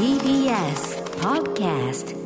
TBS Podcast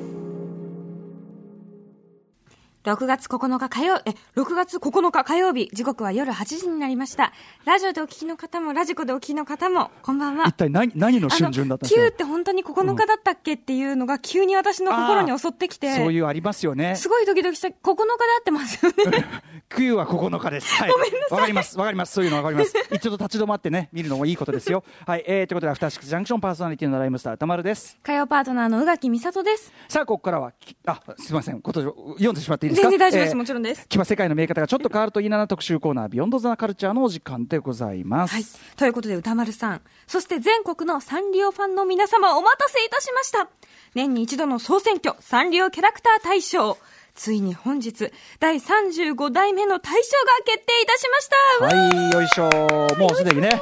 6月9日火曜、え、6月9日火曜日、時刻は夜8時になりました。ラジオでお聞きの方も、ラジコでお聞きの方も、こんばんは。一体何何のあ瞬順だったんです9っかて本当に9日だったっけっていうのが急に私の心に襲ってきて、そういうありますよね。すごいドキドキした、9日で合ってますよね。冬は9日です。はい。ごめんなさいわかります。わかります。そういうのわかります。一度立ち止まってね、見るのもいいことですよ。はい。えー、ということで、アフターシックスジャンクションパーソナリティのライムスター、たまるです。火曜パートナーの宇垣美里です。さあ、ここからは、きあ、すみません。こと読んでしまっていいですか？全然大丈夫です、えーもちろんです。今世界の見え方がちょっと変わるといいなな特集コーナー、ビヨンドザナカルチャーのお時間でございます。はい。ということで、歌丸さん、そして全国のサンリオファンの皆様、お待たせいたしました。年に一度の総選挙、サンリオキャラクター大賞。ついに本日、第35代目の大賞が決定いたしました。はい、よいしょ。もうすでにね。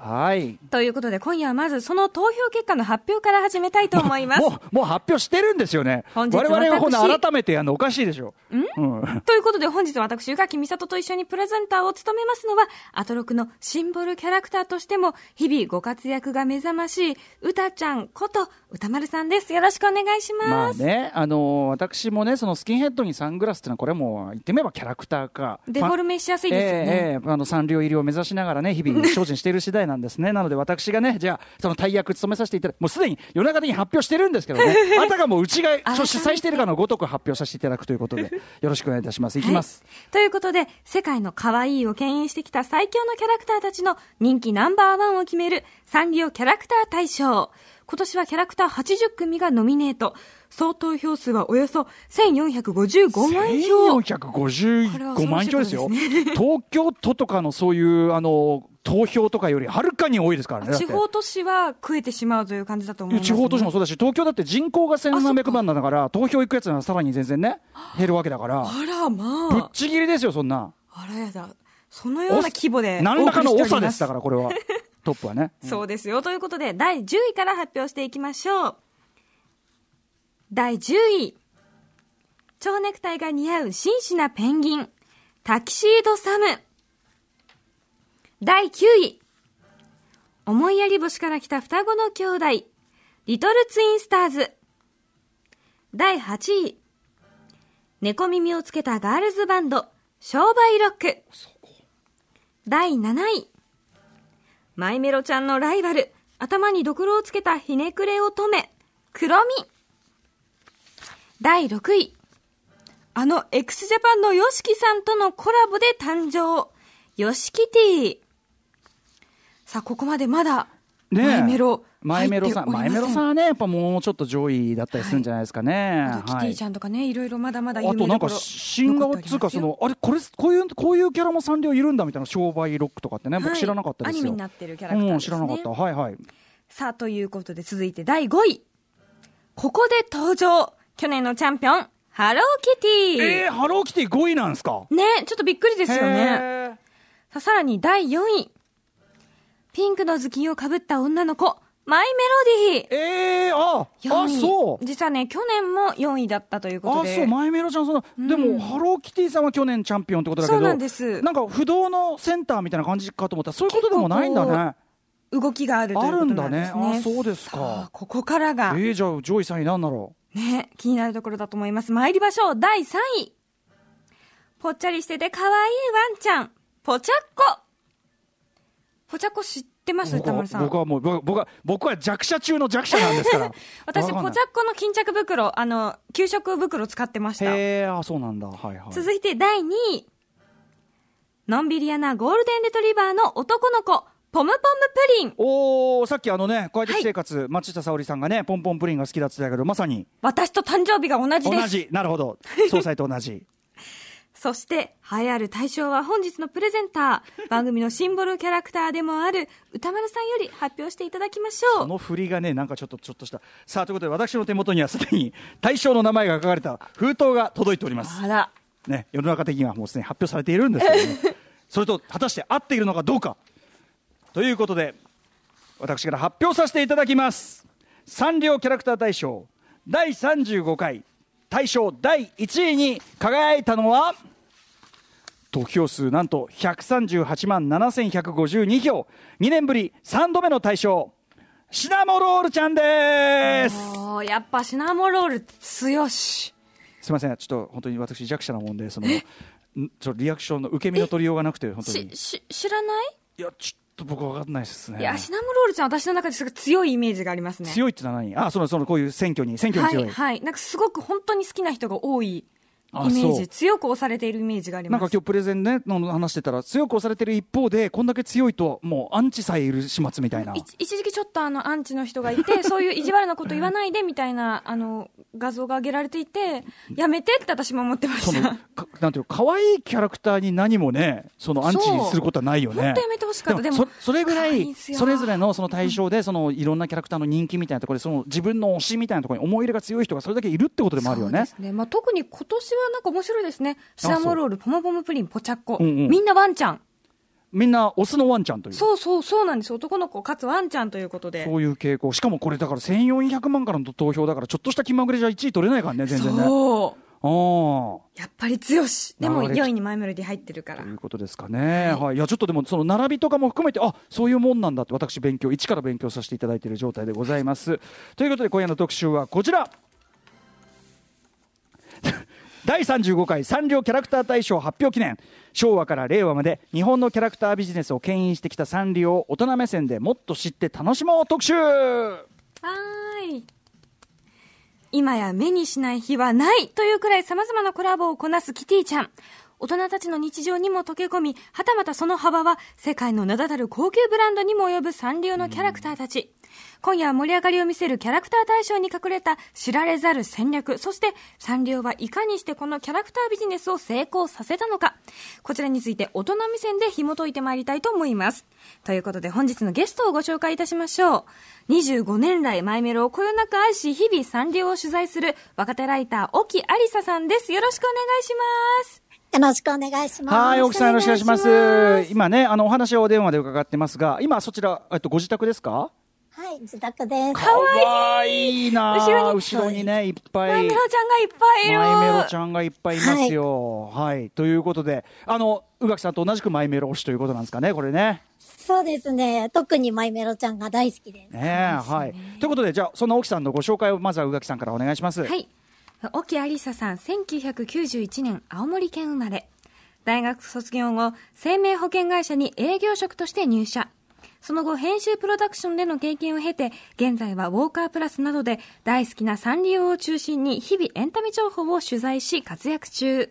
はい。ということで、今夜はまずその投票結果の発表から始めたいと思います。もう、もう 発表してるんですよね。本日我々がほんな私改めてやるのおかしいでしょ。うん？ということで本日私、宇垣美里と一緒にプレゼンターを務めますのは、アトロクのシンボルキャラクターとしても、日々ご活躍が目覚ましい、歌ちゃんこと歌丸さんです。よろしくお願いしまます。あね、あのー私もね、そのスキンヘッドにサングラスっていうのは、これもう言ってみればキャラクターか。デフォルメしやすいですよね。ええええあのサンリオ入りを目指しながらね、日々精進している次第なんですね。なので私がね、じゃあ、その大役務めさせていただもうすでに夜中的に発表してるんですけどね、あたかもうちが主催しているかのごとく発表させていただくということで、よろしくお願いいたします。いきます。はいということで、世界の可愛いを牽引してきた最強のキャラクターたちの人気ナンバーワンを決めるサンリオキャラクター大賞。今年はキャラクター80組がノミネート。総投票数はおよそ1455万票。これは1455万票ですよ。恐ろしいこ東京都とかのそういう、あの、投票とかよりはるかに多いですからね。地方都市は食えてしまうという感じだと思います、地方都市もそうだし、東京だって人口があそっ1700か万なんだから、投票行くやつならさらに全然ね、減るわけだから、あらまぶっあ。ちぎりですよ、そんな。あらやだ。そのような規模で。何らかの長です、だから、これは。トップはね。そうですよ。ということで、第10位から発表していきましょう。第10位。蝶ネクタイが似合う紳士なペンギン。タキシードサム。第9位。思いやり星から来た双子の兄弟。リトルツインスターズ。第8位。猫耳をつけたガールズバンド。商売ロック。第7位。マイメロちゃんのライバル、頭にドクロをつけたひねくれ乙女、クロミ。第6位。あの x ジャパンの YOSHIKI さんとのコラボで誕生、ヨシキティ。さあ、ここまでまだ、ねえマイメロ。マイメロさん、マイメロさんはね、やっぱもうちょっと上位だったりするんじゃないですかね。キティちゃんとかね、いろいろまだまだあとなんか新顔っつうかそのあれこれこういうこういうキャラもサンリオいるんだみたいな商売ロックとかってね僕知らなかったですよ。はいアニメになってるキャラクターねうん知らなかったはいはい。さあ、ということで続いて第5位。ここで登場。去年のチャンピオン、ハローキティ。えー、ハローキティ5位なんですか？ねちょっとびっくりですよね。さあさらに第4位。ピンクの頭巾をかぶった女の子、マイメロディー。えー、ああ4位そう。実はね、去年も4位だったということで。あそうマイメロちゃんその、でもハローキティさんは去年チャンピオンってことだけどそうなんですなんか不動のセンターみたいな感じかと思ったらそういうことでもないんだね動きがあるということなんですね。あるんだねあそうですかここからが、えー、じゃあ上位3位なんだろね、気になるところだと思います。参りましょう。第3位。ぽっちゃりしてて可愛いワンちゃん、ぽちゃっこ。ぽちゃっこ知ってまうす歌丸さん。僕はもう僕僕は僕は弱者中の弱者なんですから。私、わかんない。ぽちゃっこの巾着袋、あの、給食袋使ってました。へえあそうなんだ。はいはい。続いて第2位。のんびり屋なゴールデンレトリバーの男の子、ポムポムプリン。おおさっきあのね小出生活、松下沙織さんがねポンポンプリンが好きだって言ってたけどまさに。私と誕生日が同じです。同じ。なるほど。総裁と同じそして、栄えある大賞は本日のプレゼンター、番組のシンボルキャラクターでもある歌丸さんより発表していただきましょう。この振りがねなんかちょっとちょっとした。さあということで私の手元にはすでに大賞の名前が書かれた封筒が届いております。あら。ね世の中的にはもうすでに発表されているんですけどね。それと果たして合っているのかどうか。ということで私から発表させていただきます。サンリオキャラクター大賞第35回大賞第1位に輝いたのは？得票数なんと138万7152票。2年ぶり3度目の大賞。シナモロールちゃんです。やっぱシナモロール強し。すみません。ちょっと本当に私弱者なもんでそのん？ちょリアクションの受け身の取りようがなくて本当に。し、し、知らない？いやちょっと僕わかんないですねいや、シナモロールちゃん私の中ですごい強いイメージがありますね。強いってのは何？あそのそのこういう選挙に選挙に強い、はい、はい。なんかすごく本当に好きな人が多いイメあージ。強く押されているイメージがあります。なんか今日プレゼンねの話してたら強く押されてる一方でこんだけ強いともうアンチさえいる始末みたいな。一一時期ちょっとあのアンチの人がいて そういう意地悪なこと言わないでみたいなあの画像が上げられていてやめてって私も思ってました。かなんていうの可愛いキャラクターに何もねそのアンチすることはないよね。本当やめてほしかった。でもそそれぐらいそれぞれのその対象でそのいろんなキャラクターの人気みたいなところでその自分の推しみたいなところに思い入れが強い人がそれだけいるってことでもあるよね。ね、まあ、特に今年はなんか面白いですね。シナモロールポモポモプリンポチャッコ、うんうん。みんなワンちゃん。みんなオスのワンちゃんという。そうそうそうなんです。男の子かつワンちゃんということで。そういう傾向。しかもこれだから1400万からの投票だからちょっとした気まぐれじゃ1位取れないからね全然ね。そう。ああ。やっぱり強し。でも流れ4位にマイメロディ入ってるから。ということですかね、はい。い、やちょっとでもその並びとかも含めてあそういうもんなんだって私勉強一から勉強させていただいている状態でございます。ということで今夜の特集はこちら第35回サンリオキャラクター大賞発表記念昭和から令和まで日本のキャラクタービジネスを牽引してきたサンリオを大人目線でもっと知って楽しもう特集はい。今や目にしない日はないというくらい様々なコラボをこなすキティちゃん。大人たちの日常にも溶け込み、はたまたその幅は世界の名だたる高級ブランドにも及ぶサンリオのキャラクターたち。今夜は盛り上がりを見せるキャラクター大賞に隠れた知られざる戦略、そしてサンリオはいかにしてこのキャラクタービジネスを成功させたのか。こちらについて大人目線で紐解いてまいりたいと思います。ということで本日のゲストをご紹介いたしましょう。25年来マイメロをこよなく愛し、日々サンリオを取材する若手ライター、沖ありささんです。よろしくお願いします。よろしくお願いします。はい奥さんよろしくお願いしますお願いします今ねあのお話をお電話で伺ってますが今そちらえっとご自宅ですか？はい、自宅です。かわいいな後ろに後ろにねいっぱいマイメロちゃんがいっぱいいる。マイメロちゃんがいっぱいいますよ。はい、ということで、あの宇垣さんと同じくマイメロ推しということなんですかね、これね。そうですね。特にマイメロちゃんが大好きです。ねえはい。ということで、じゃあ、そんな沖さんのご紹介をまずは宇垣さんからお願いします。はい。沖ありささん、1991年、青森県生まれ。大学卒業後、生命保険会社に営業職として入社。その後、編集プロダクションでの経験を経て、現在はウォーカープラスなどで大好きなサンリオを中心に日々エンタメ情報を取材し活躍中。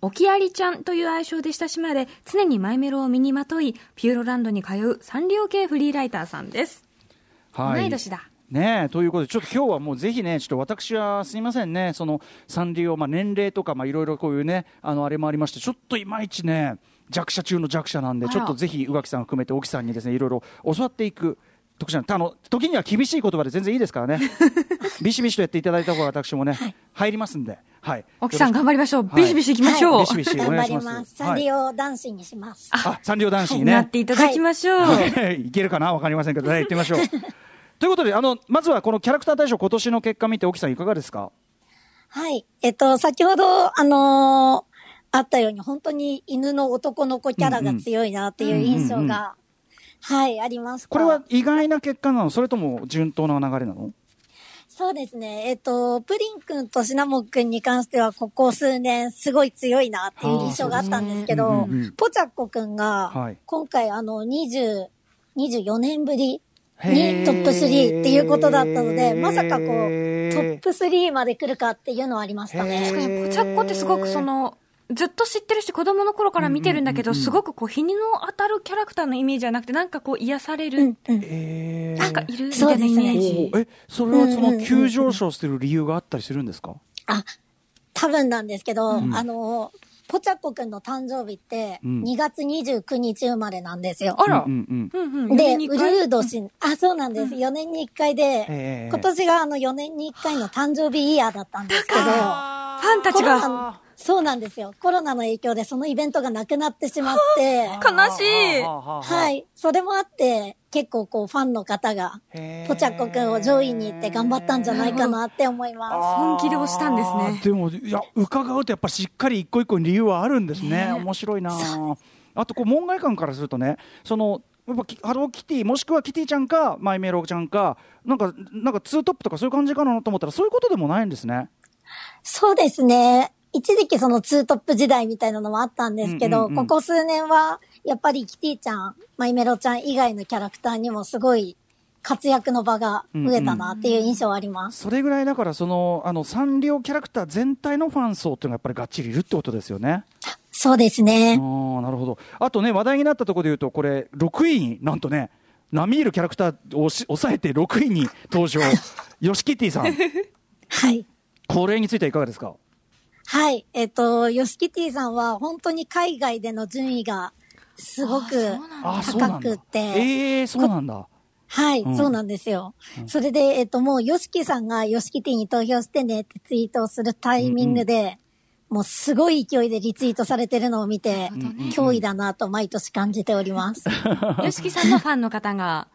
沖ありちゃんという愛称で親しまれ、常にマイメロを身にまとい、ピューロランドに通うサンリオ系フリーライターさんです。はい。同い年だ。ねえということで、ちょっと今日はもうぜひね、ちょっと私はすみませんね、そのサンリオ、まあ、年齢とか、まあ、いろいろこういうね、あのあれもありまして、ちょっといまいちね、弱者中の弱者なんで、ちょっとぜひ宇垣さん含めて、沖さんにですね、いろいろ教わっていく。特殊なあの時には厳しい言葉で全然いいですからね、ビシビシとやっていただいた方が私もね、入りますんで、はい、沖さん頑張りましょう。はいビシビシ行きましょう。ビシビシお頑張願いします。ります。サンリオ男子にします。あ、サンリオ男子にね。なっていただきましょう。いけるかな？わかりませんけど、ね、行ってみましょう。ということで、あの、まずはこのキャラクター大賞今年の結果見て、沖さんいかがですか？はい。えっと、先ほど、あのーあったように、本当に犬の男の子キャラが強いなっていう印象が、はい、ありました。これは意外な結果なの？それとも順当な流れなの？そうですね。えっと、プリン君とシナモン君に関しては、ここ数年、すごい強いなっていう印象があったんですけどポチャッコ君がはい、今回、あの、20、24年ぶりへにートップ3っていうことだったので、まさかこう、トップ3まで来るかっていうのはありましたへね。確かにポチャッコってすごくそのずっと知ってるし子供の頃から見てるんだけど、うんうんうんうん。すごくこう日にの当たるキャラクターのイメージじゃなくてなんかこう癒される、うんうん。えー。なんかいるみたそういなイですねメージ、え、それはそうんうんうんの急上昇してる理由があったりするんですか？あ、多分なんですけど、ん。あの、ポチャッコ君の誕生日って、うん。2月29日生まれなんですよ。あら、うんうんうん。うんうん、で、ウルー年、あ、そうなんです。4年に1回で、えー。今年があの4年に1回の誕生日イヤーだったんですけど、ファンたちがナ、そうなんですよ。コロナの影響でそのイベントがなくなってしまって、悲しいははい。それもあって、結構こうファンの方が、ポチャッコくんを上位に行って頑張ったんじゃないかなって思います。本気で押したんですねでもいや伺うとやっぱしっかり一個一個に理由はあるんですね面白いなあとこう門外観からするとねそのやっぱきハローキティもしくはキティちゃんかマイメロちゃんかなんかなんかツートップとかそういう感じかなと思ったらそういうことでもないんですね。そうですね。一時期そのツートップ時代みたいなのもあったんですけど、うんうんうんここ数年は、やっぱりキティちゃん、マイメロちゃん以外のキャラクターにもすごい活躍の場が増えたなっていう印象はあります。それぐらいだからそのあのサンリオキャラクター全体のファン層っていうのがやっぱりがっちりいるってことですよね。そうですあね。ーなるほど。あとね話題になったところで言うとこれ6位になんとね並みいるキャラクターをし抑えて6位に登場 ヨシキティさんはい。これについてはいかがですか？はい。えっと、ヨシキティさんは本当に海外での順位がすごくあーそうなんだ高くて、えー、そうなんだ。はい、うんそうなんですよ。それで、えっと、もう、ヨシキさんがヨシキティに投票してねってツイートをするタイミングで、もうすごい勢いでリツイートされてるのを見て、脅威だなと毎年感じております。よしきさんのファンの方が。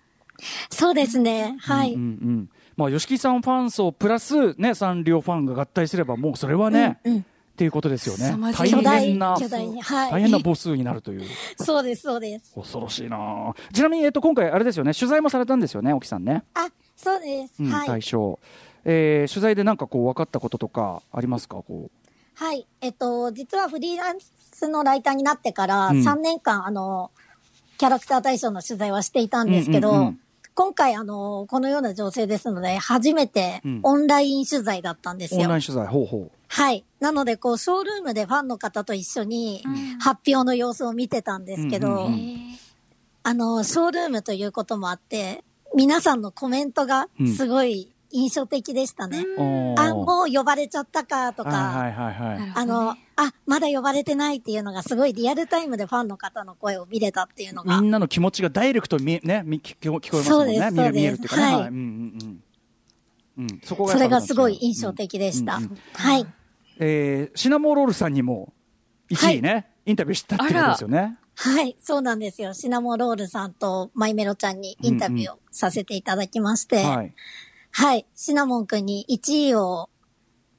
そうですね。はい。うんうん。まあ、吉木さんファン層プラス、ね、サンリオファンが合体すれば、もうそれはね、うんうんっていうことですよね大い変な、はい大変な母数になるという。そうです、そうです。恐ろしいなあちなみに、えっと、今回、あれですよね、取材もされたんですよね、沖さんね。あ、そうです。うん、はい対。象。えー取材でなんかこう、分かったこととかありますか？こはい。えっと、実はフリーランスのライターになってからうん3年間、あの、キャラクター大賞の取材はしていたんですけど、うんうんうん今回、あの、このような情勢ですので、初めてうんオンライン取材だったんですう。オンよ。ライン取材、ほうほはい。なので、こう、ショールームでファンの方と一緒に発表の様子を見てたんですけど、うんうんうんあの、ショールームということもあって、皆さんのコメントがすごい印象的でしたね。あ、もう呼ばれちゃったかとか、はいはいはいはい。あの、あ、まだ呼ばれてないっていうのがすごいリアルタイムでファンの方の声を見れたっていうのが。みんなの気持ちがダイレクトに見え、ね、み聞こ聞こえますもんね。そうです見える見えるっていうかね。そうですはい。うんうんうん。うん、そこがそれがすごい印象的でした。うんうんうんはい。えーシナモロールさんにも1位ね、インタビューしたってことですよね。はい、そうなんですよ。シナモロールさんとマイメロちゃんにインタビューをさせていただきまして、はい。はい、シナモンくんに1位を、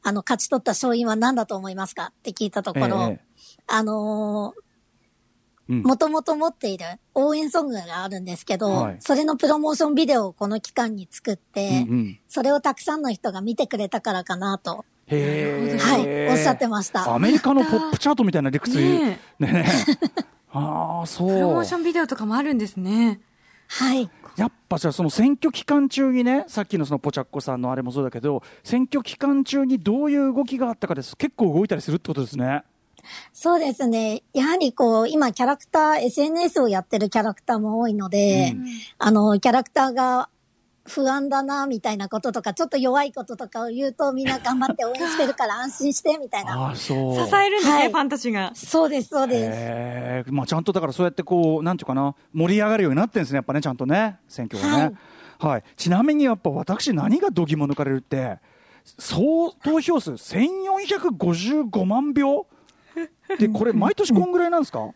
あの、勝ち取った勝因は何だと思いますかって聞いたところ、ええあのうんー、もともと持っている応援ソングがあるんですけど、はいそれのプロモーションビデオをこの期間に作って、うんうんそれをたくさんの人が見てくれたからかなと。はい、おっしゃってました。アメリカのポップチャートみたいな理屈。ねねえ。ああ、そう。プロモーションビデオとかもあるんですね。はい。やっぱじゃあその選挙期間中にね、さっきのそのポチャッコさんのあれもそうだけど、選挙期間中にどういう動きがあったかです。結構動いたりするってことですね。そうですね。やはりこう、今キャラクター、SNS をやってるキャラクターも多いので、うんあの、キャラクターが不安だな、みたいなこととか、ちょっと弱いこととかを言うと、みんな頑張って応援してるから安心して、みたいな。ああ、そう。支えるんですね、はいファンたちが。そうです、そうです。へえ、まあ、ちゃんとだからそうやってこう、なんていうかな、盛り上がるようになってるんですね、やっぱね、ちゃんとね、選挙がね。はい。ちなみにやっぱ私、何が度肝抜かれるって、総投票数1455万票？で、これ、毎年こんぐらいなんですか？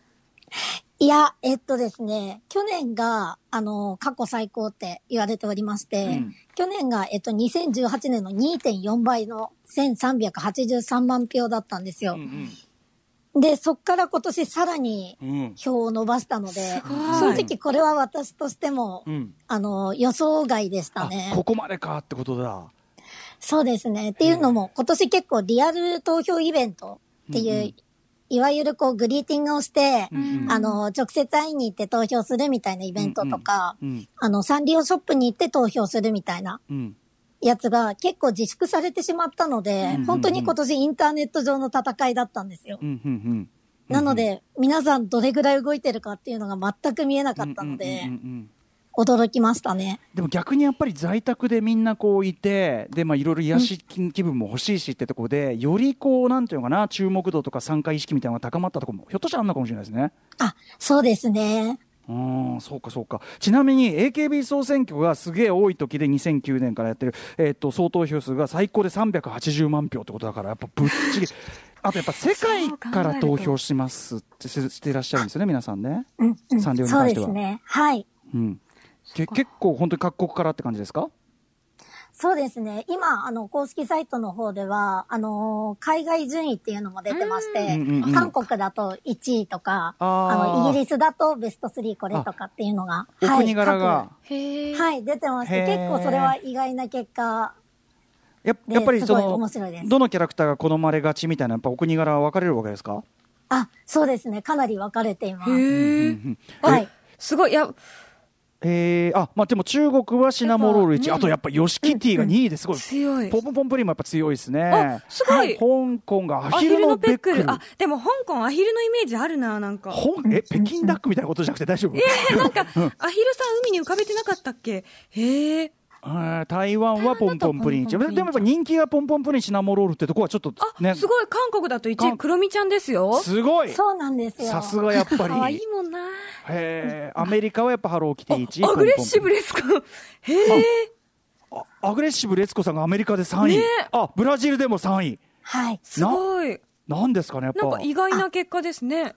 いや、えっとですね、去年が、あの、過去最高って言われておりまして、うん去年が、えっと、2018年の2.4倍の1383万票だったんですよ。で、そっから今年さらにうん。うん。票を伸ばしたので、ごい正直これは私としても、うん。あの、予想外でしたあ、ね。ここまでかってことだ。そうですね。っていうのも、今年結構リアル投票イベントっていう、うんうんいわゆるこうグリーティングをして、うんあの、直接会いに行って投票するみたいなイベントとか、うん。あの、サンリオショップに行って投票するみたいなうん。やつが結構自粛されてしまったので、うん本当に今年インターネット上の戦いだったんですよ。うん。うん。うん。なので、皆さんどれぐらい動いてるかっていうのが全く見えなかったのでうんうんうんう、ん驚きましたね。でも逆にやっぱり在宅でみんなこういて、で、まあいろいろ癒し気分も欲しいしってところで、よりこう、なんていうのかな、注目度とか参加意識みたいなのが高まったところも、ひょっとしたらあんのかもしれないですね。あ、そうですね。うん、そうかそうか。ちなみに AKB 総選挙がすげえ多い時で2009年からやってる、えっと、総投票数が最高で380万票ってことだから、やっぱぶっちぎり。あとやっぱ世界から投票しますってししていらっしゃるんですよね、皆さんね。うん、うん。サンリオにそう関してはですね。はい。うん。け結構本当に各国からって感じですか？そうですね。今、あの、公式サイトの方では、あのー海外順位っていうのも出てまして、韓国だと1位とか、あの、イギリスだとベスト3これとかっていうのが、お国柄が、へえ。各はい、出てまして、結構それは意外な結果、ややっぱりそですごいの面白いです。どのキャラクターが好まれがちみたいなやっぱお国柄は分かれるわけですか、あ、そうですね。かなり分かれています。はい。すごい。いや、えー、あまあでも中国はシナモロール1、やっぱねあとやっぱヨシキティが2位ですごい、強い。ポンポンポンプリンもやっぱ強いですね。あ、すごい。香港がアアヒルののベックル。ペックル。あ、でも香港アヒルのイメージあるな、なんか。え北京ダックみたいなことじゃなくて大丈夫、え、なんか、アヒルさん海に浮かべてなかったっけ？へえ。あー台湾はポンポンプリン台湾だとポンポンプリンでもやっぱ人気がポンポンプリンシナモロールってとこはちょっとあ、ねすごい。韓国だと1位、クロミちゃんですよ。すごいそうなんですよ。さすがやっぱ可愛いもんな。へーアメリカはやっぱハローキティ1位アグレッシブポンポンプリンですか。へえ。あアグレッシブレツコさんがアメリカで3位、ねあブラジルでも3位はい。すごい。なんですかねやっぱなんか意外な結果ですね。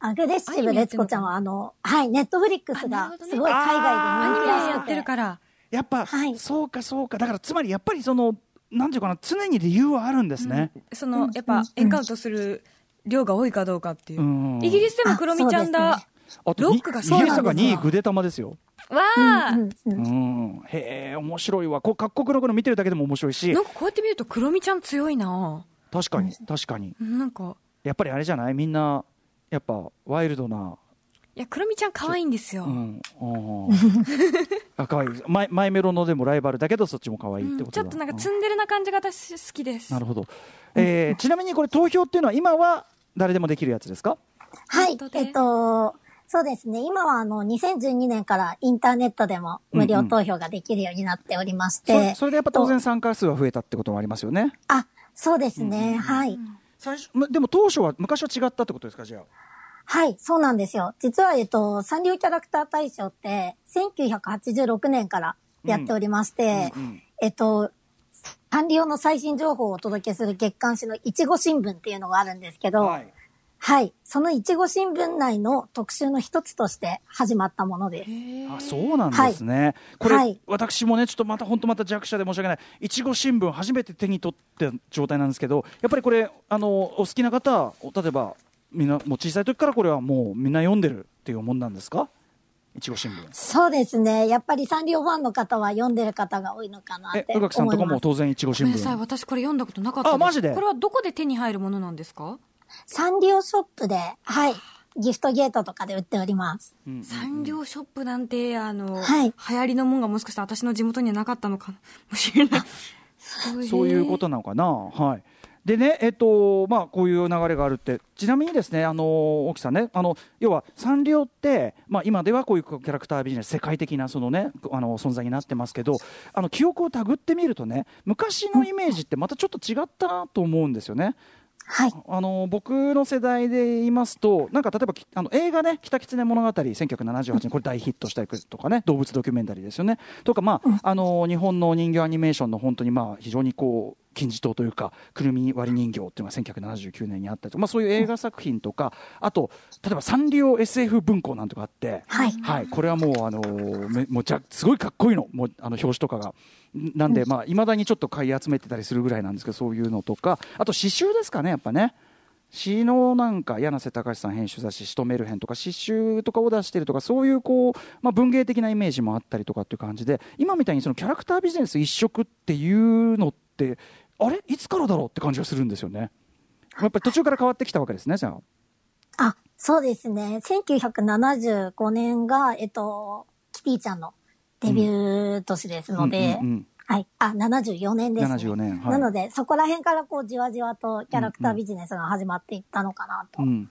アグレッシブレツコちゃんは、あの、はい、ネットフリックスがすごい海外でアニメ人気らしくて。やってるから。やっぱ、はい。そうかそうか。だからつまりやっぱりそのなんていうかな常に理由はあるんですね、その、やっぱ、エンカウントする量が多いかどうかっていう。うん。う。イギリスでもクロミちゃんだ。あとロックがイギリスがそうなんですよ2位グデタマですよ。わあ。うん。うんううんんへえ面白いわ。こう各国のこの見てるだけでも面白いし。なんかこうやって見るとクロミちゃん強いな。確かに確かに。なんか、やっぱりあれじゃない？みんなやっぱワイルドないや、クロミちゃん可愛いんですよ。うんうん。あ可愛いマイマイメロのでもライバルだけどそっちも可愛いってことだ、うん。ちょっとなんかツンデレな感じが私好きです。なるほど、えーちなみにこれ投票っていうのは今は誰でもできるやつですか？はい。えっと、そうですね。今はあの、2012年からインターネットでも無料投票ができるようになっておりましそれて。それでやっぱ当然参加数は増えたってこともありますよね。あ、そうですね。はい。最初までも当初は昔は違ったってことですか？じゃあはい、そうなんですよ。実は、えっと、サンリオキャラクター大賞って、1986年からやっておりまして、うんうんえっと、サンリオの最新情報をお届けする月刊誌のいちご新聞っていうのがあるんですけど、ははいい、そのいちご新聞内の特集の一つとして始まったものです。あそうなんですね、これ、はい。私もねちょっとまた本当また弱者で申し訳ない。いちご新聞初めて手に取った状態なんですけどやっぱりこれあのお好きな方は例えばみんなもう小さい時からこれはもうみんな読んでるっていうもんなんですか？いちご新聞そうですね。やっぱりサンリオファンの方は読んでる方が多いのかなってえ宇思います。垣さんとかも当然いちご新ごめんなさい、聞私これ読んだことなかったです。あマジで？これはどこで手に入るものなんですか？サンリオショップで、はい、ギフトゲートとかで売っております。うんサンリオショップなんて、あの、はい流行りのもんがもしかしたら私の地元にはなかったのかもしれない そういうことなのかな？はい。でね、えっと、まあ、こういう流れがあるって、ちなみにですね、あの、沖さんね、あの、要は、サンリオって、まあ、今ではこういうキャラクタービジネス、世界的な、そのね、あの、存在になってますけど、あの、記憶をたぐってみるとね、昔のイメージってまたちょっと違ったなと思うんですよね。はい。あの僕の世代で言いますと、なんか例えばきあの映画ね、北狐物語、1978年、これ大ヒットしたりとかね、動物ドキュメンタリーですよね。とか、まあ、あの日本の人形アニメーションの本当にまあ非常にこう、金字塔というか、くるみ割り人形っていうのが1979年にあったりとか、まあ、そういう映画作品とか、あと、例えばサンリオ SF 文庫なんとかあって、はい。はい、これはもう、あのめもうじゃすごいかっこいいの、もうあの表紙とかが。なんで、まあ、未だにちょっと買い集めてたりするぐらいなんですけど、そういうのとか、あと詩集ですかね、やっぱね。詩のなんか柳瀬隆さん編集雑誌「シトメルヘン」とか詩集とかを出してるとかそういうこう、まあ、文芸的なイメージもあったりとかっていう感じで今みたいにそのキャラクタービジネス一色っていうのってあれ？いつからだろう？って感じがするんですよね。やっぱり途中から変わってきたわけですねじゃあ。あ、そうですね。1975年が、えっと、キティちゃんのデビュー年ですので、うんうんうんはい。あ、74年です、ね。74年はいなので、そこら辺からこう、じわじわとキャラクタービジネスが始まっていったのかなと。うん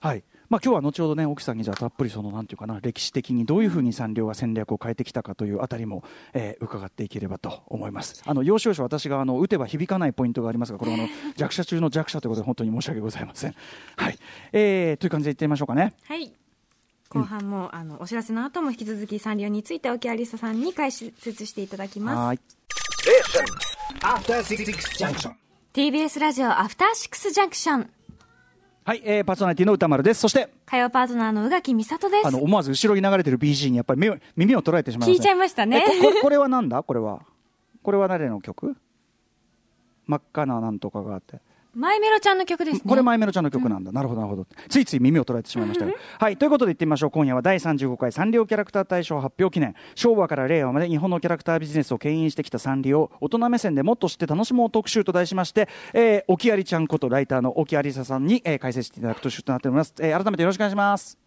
はいまあ、今日は後ほどね沖さんにじゃあたっぷりそのなんていうかな歴史的にどういうふうに産業が戦略を変えてきたかというあたりも、えー伺っていければと思いますあの要所要所私があの打てば響かないポイントがありますがこれはあの弱者中の弱者ということで本当に申し訳ございませんはい、えー、という感じでいってみましょうかねはい。後半も、あの、お知らせの後も引き続きサンリオについて沖有沙さんに解説していただきます。はい. TBS ラジオアフターシックスジャンクション。はい、えー、パーソナリティの歌丸です。そして火曜パートナーの宇垣美里です。あ。の思わず後ろに流れてる BG にやっぱり目を耳を捉えてしまいました聞いちゃいましたね。えこ これはなんだ？これは。これは誰の曲？真っ赤ななんとかがあってマイメロちゃんの曲ですね。これマイメロちゃんの曲なんだ、なるほどなるほど。ついつい耳を捉えてしまいましたがはい。ということでいってみましょう。今夜は第35回サンリオキャラクター大賞発表記念。昭和から令和まで日本のキャラクタービジネスを牽引してきたサンリオ大人目線でもっと知って楽しもう特集と題しまして、えー、沖有ちゃんことライターの沖有沙さんに、えー、解説していただく特集となっております、えー、改めてよろしくお願いします。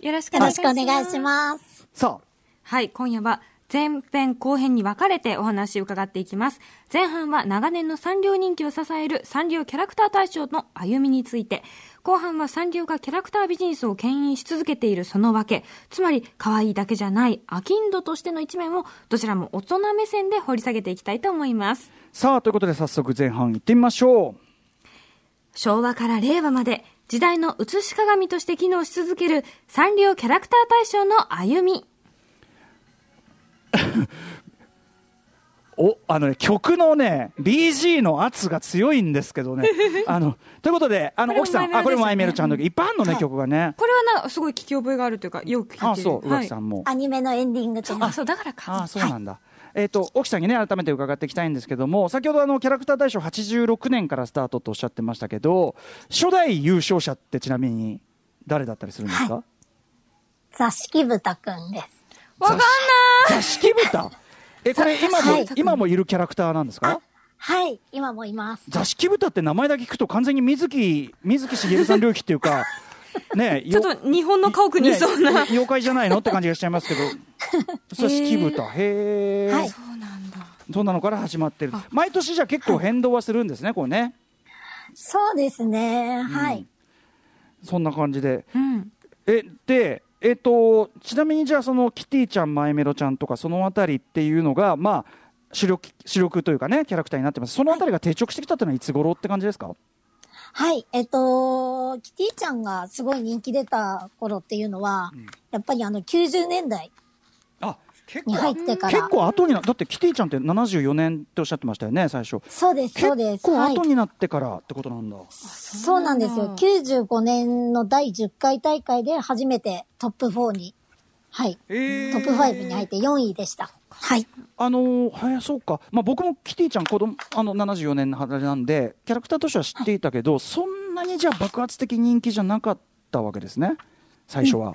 よろしくおよろし願いします。くお願いします。さあ。はい、今夜は前編後編に分かれてお話を伺っていきます。前半は長年のサンリオ人気を支えるサンリオキャラクター大賞の歩みについて、後半はサンリオがキャラクタービジネスを牽引し続けているその訳、つまり可愛いだけじゃないアキンドとしての一面をどちらも大人目線で掘り下げていきたいと思います。さあということで早速前半行ってみましょう昭和から令和まで時代の映し鏡として機能し続けるサンリオキャラクター大賞の歩み。おあのね曲のね BG の圧が強いんですけどね。あのということであのこれも沖さんあこれもマイメロちゃんの曲いっぱい。あるのね、曲がね。これはなすごい聞き覚えがあるというか、よく聞いてる。あそう宇はさんも、アニメのエンディングとあ、そう、だからか。あそうなんだ、えっ、と沖さんにね改めて伺っていきたいんですけども先ほどあのキャラクター大賞86年からスタートとおっしゃってましたけど初代優勝者ってちなみに誰だったりするんですか、座敷豚くんです。わかんない。座敷豚？えこれ今も、はい今もいるキャラクターなんですか？はい、今もいます。座敷豚って名前だけ聞くと完全に水木水木しげるさん領域っていうか ねちょっと日本の家屋にいそうな。ね妖怪じゃないのって感じがしちゃいますけど。座敷豚。へえ、はい。そうなんだ。そんなのから始まってる。毎年じゃあ結構変動はするんですねこれね。そうですね。はい。そんな感じで。うん。えでえっとちなみにじゃあそのキティちゃんマイメロちゃんとかそのあたりっていうのがまあ主力主力というかねキャラクターになってます。そのあたりが定着してきたっていうのはいつ頃って感じですか？はい。えっと、キティちゃんがすごい人気出た頃っていうのは、やっぱりあの90年代に入ってから。結構後になだってキティちゃんって74年っておっしゃってましたよね最初そうです、そうです。結構はい後。になってからってことなんだ、そうなんですよ。95年の第10回大会で初めてトップ4に、はい。えートップ5に入って4位でした。はい。あのーはいそうか、まあ、僕もキティちゃん子供あの74年の肌なんでキャラクターとしては知っていたけど、そんなにじゃあ爆発的人気じゃなかったわけですね最初は、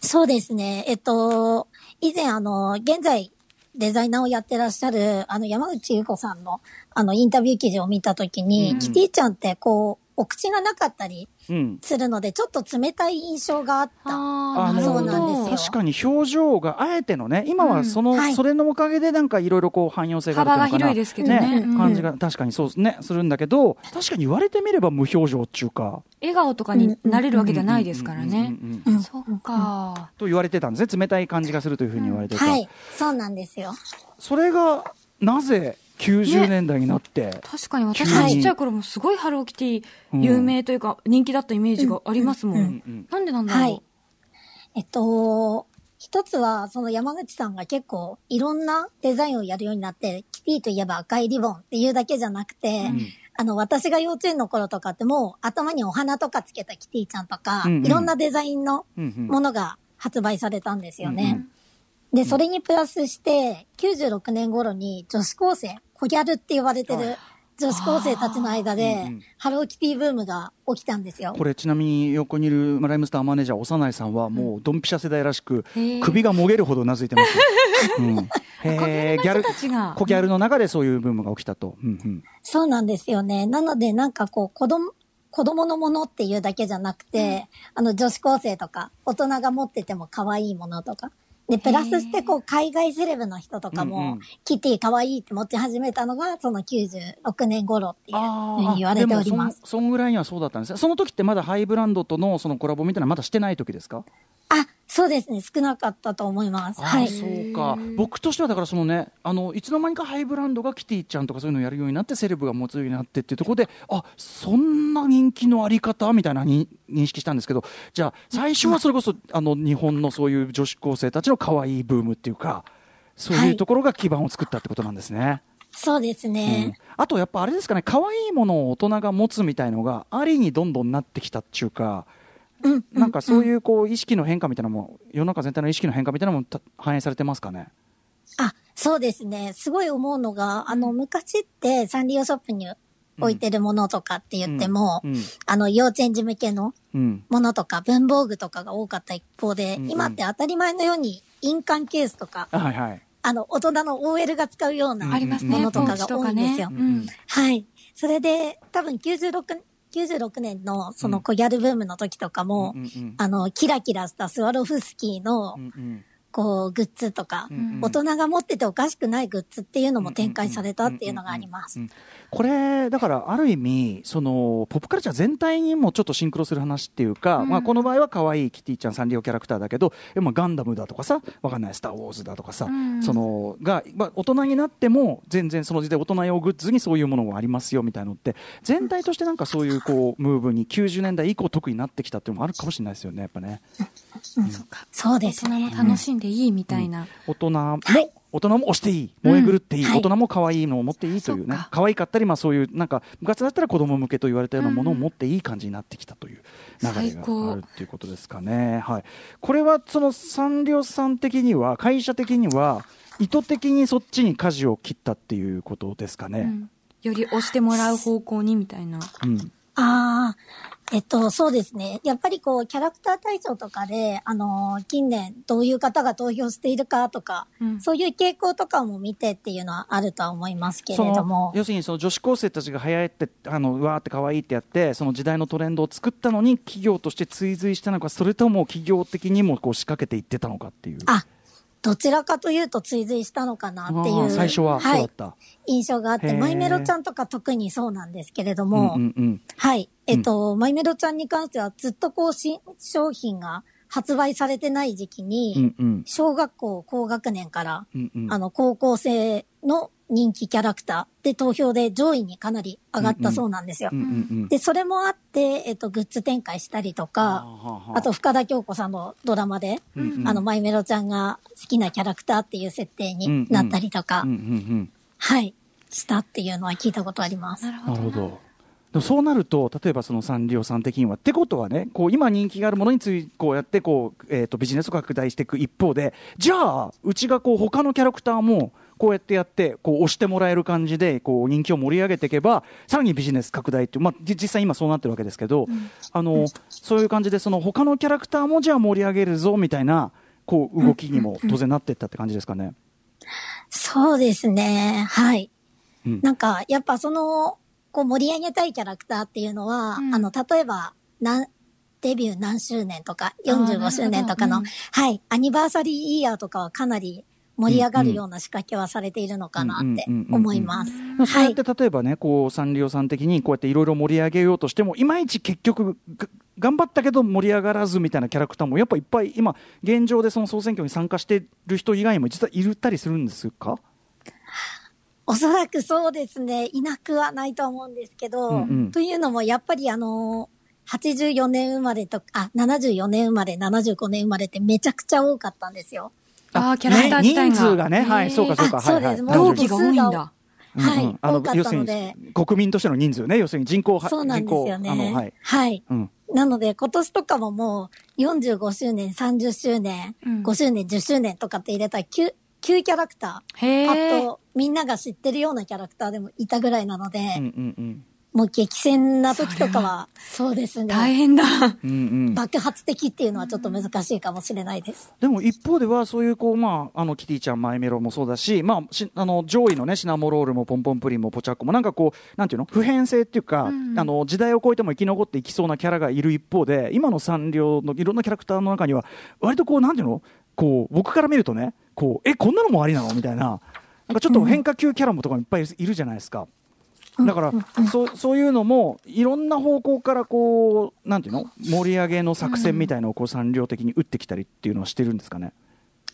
そうですね。えっと、以前あの、現在デザイナーをやってらっしゃる、あの、山内優子さんの、あの、インタビュー記事を見たときに、うん。キティちゃんってこう、お口がなかったりうん。するので、ちょっと冷たい印象があった。そうなんですよ確かに表情があえてのね今はその、うんはい。それのおかげでなんかいろいろこう汎用性があるというのかな。幅が広いですけどね。うん。感じが確かにそうです。ねするんだけど確かに言われてみれば無表情っていうか笑顔とかになれるわけじゃないですからね。そっか。と言われてたんですね。冷たい感じがするというふうに言われてた、はい。そうなんですよ。それがなぜ90年代になって、確かに私がちっちゃい頃もすごいハローキティ有名というか人気だったイメージがありますもん。うん。うんなんでなんだろう？はい。えっと、一つは、その山口さんが結構いろんなデザインをやるようになって、キティといえば赤いリボンっていうだけじゃなくて、ん。あの、私が幼稚園の頃とかってもう頭にお花とかつけたキティちゃんとか、うんうん。いろんなデザインのうんうん。ものが発売されたんですようんね。で、それにプラスして、96年頃に女子高生、コギャルって呼ばれてる女子高生たちの間うんでうん、ハローキティブームが起きたんですよ。これちなみに横にいるライムスターマネージャー幼いさんはもうドンピシャ世代らしく首がもげるほどうなずいてます、うん、へーギャル小ギャルの人たちが。小ギャルの中でそういうブームが起きたと、うんうん。そうなんですよね。なので、なんかこう、子供、子供のものっていうだけじゃなくて、あの、女子高生とか、大人が持ってても可愛いものとか。で、プラスして、こう、海外セレブの人とかも、うんうん。キティ可愛いって持ち始めたのが、その96年頃っていうあふうに言われております。でもそんぐらいにはそうだったんですね。その時ってまだハイブランドとのそのコラボみたいなまだしてない時ですか？あ、そうですね。少なかったと思います。あはい。そうか僕としてはだからそのねあのいつの間にかハイブランドがキティちゃんとかそういうのをやるようになってセレブが持つようになってっていうところであそんな人気のあり方みたいなに認識したんですけどじゃあ最初はそれこそあの日本のそういう女子高生たちの可愛いブームっていうかそういうところが基盤を作ったってことなんですね。そうですうんね。あとやっぱあれですかね可愛いものを大人が持つみたいのがありにどんどんなってきたっていうか。うん。なんかそういうこう意識の変化みたいなのも世の中全体の意識の変化みたいなのもた反映されてますかね？あ、そうですね。すごい思うのが、あの、昔ってサンリオショップに置いてるものとかって言っても、うんうんあの、幼稚園児向けのうんものとか文房具とかが多かった一方で、うんうん今って当たり前のように印鑑ケースとか、あはいはいあの、大人の OL が使うようなうんありますね。ものとかが多いんですよ。うんはい。それで、多分96、96年のそのコギャルブームの時とかも、うんうんあの、キラキラしたスワロフスキーのう、んうん。こう、グッズとか、うん大人が持ってておかしくないグッズっていうのも展開されたっていうのがあります。うんこれだからある意味そのポップカルチャー全体にもちょっとシンクロする話っていうか、うん。まあ、この場合は可愛いキティちゃんサンリオキャラクターだけどでもガンダムだとかさわかんないスター・ウォーズだとかさ、うん。そのが、まあ、大人になっても全然その時代大人用グッズにそういうものがありますよみたいなのって全体としてなんかそういうこうムーブに90年代以降特になってきたっていうのもあるかもしれないですよねやっぱね。そうですね。大人も楽しんでいいみたいな。大人も、はい大人も押していい燃え狂っていい、はい。大人も可愛いのを持っていいというね可愛かったり、まあ、そういうなんか部活だったら子供向けと言われたようなものを持っていい感じになってきたという流れがあるっていうことですかね、はい、これはそのサンリオさん的には会社的には意図的にそっちに舵を切ったっていうことですかね。うん。より押してもらう方向にみたいな。うん。ああ、えっと、そうですね。やっぱりこう、キャラクター大賞とかで、あのー近年どういう方が投票しているかとか、うんそういう傾向とかも見てっていうのはあるとは思いますけれども。要するにその女子高生たちが流行ってあのうわーって可愛いってやってその時代のトレンドを作ったのに企業として追随したのかそれとも企業的にもこう仕掛けていってたのかっていうあ、どちらかというと追随したのかなっていう。最初はそうだいった、印象があって、マイメロちゃんとか特にそうなんですけれども、うんうんうん。はい。えっと、マイメロちゃんに関してはずっとこう、新商品が発売されてない時期に、うんうん。小学校高学年から、うんうん。あの、高校生の人気キャラクターで投票で上位にかなり上がったそうなんですよ。うんうんうんで、それもあって、えっと、グッズ展開したりとか、あと、深田恭子さんのドラマで、うんうんあの、マイメロちゃんが好きなキャラクターっていう設定になったりとか、うんうんうんはい、したっていうのは聞いたことあります。るなるほど。そうなると例えばそのサンリオさん的にはってことはねこう今人気があるものについこうやってこう、えー、とビジネスを拡大していく一方でじゃあうちがこう他のキャラクターもこうやってやってこう押してもらえる感じでこう人気を盛り上げていけばさらにビジネス拡大っていう、まあ、じ実際今そうなってるわけですけど、あのそういう感じでその他のキャラクターもじゃあ盛り上げるぞみたいなこう動きにも当然なっていったって感じですかね。そうですね。はい。うん。なんか、やっぱその、こう盛り上げたいキャラクターっていうのは、うん。あの、例えば、なん、デビュー何周年とか、あーなるほど。45周年とかの、うん。はい、アニバーサリーイヤーとかはかなり盛り上がるような仕掛けはされているのかなって思います。そうやっ。て例えばね、こうサンリオさん的にこうやっていろいろ盛り上げようとしてもいまいち結局頑張ったけど盛り上がらずみたいなキャラクターもやっぱいっぱい今現状でその総選挙に参加してる人以外も実はいるったりするんですか？おそらくそうですね。いなくはないと思うんですけど、うんうんというのも、やっぱりあの、84年生まれとあ、74年生まれ、75年生まれってめちゃくちゃ多かったんですよ。ああ、キャラクター自体が。ね人数がね。はいそうかそうか。あそうですはい。はいもう同期が多い。んだ。はい、多かった要するにので、国民としての人数ね。要するに人口はそうなんですよね。はい。はい。うん。なので、今年とかももう、45周年、30周年、うん。5周年、10周年とかって入れたら9、9キャラクター。あと、みんなが知ってるようなキャラクターでもいたぐらいなので、うんうんうんもう激戦な時とかは、そうですね。大変だ。うんうん。爆発的っていうのはちょっと難しいかもしれないです。でも一方ではそういうこう、まあ、あのキティちゃんマイメロもそうだし,、まあ、しあの上位のねシナモロールもポンポンプリンもポチャッコもなんかこうなんていうの？普遍性っていうか、うんあの時代を超えても生き残っていきそうなキャラがいる一方で今のサンリオのいろんなキャラクターの中には割とこうなんていうのこう僕から見るとねこうえこんなのもありなの？みたいななんかちょっと変化球キャラもとかもいっぱいいるじゃないですか。だから、そうそういうのもいろんな方向からこうなんていうの？盛り上げの作戦みたいのをこうサンリオ的に打ってきたりっていうのはしてるんですかね？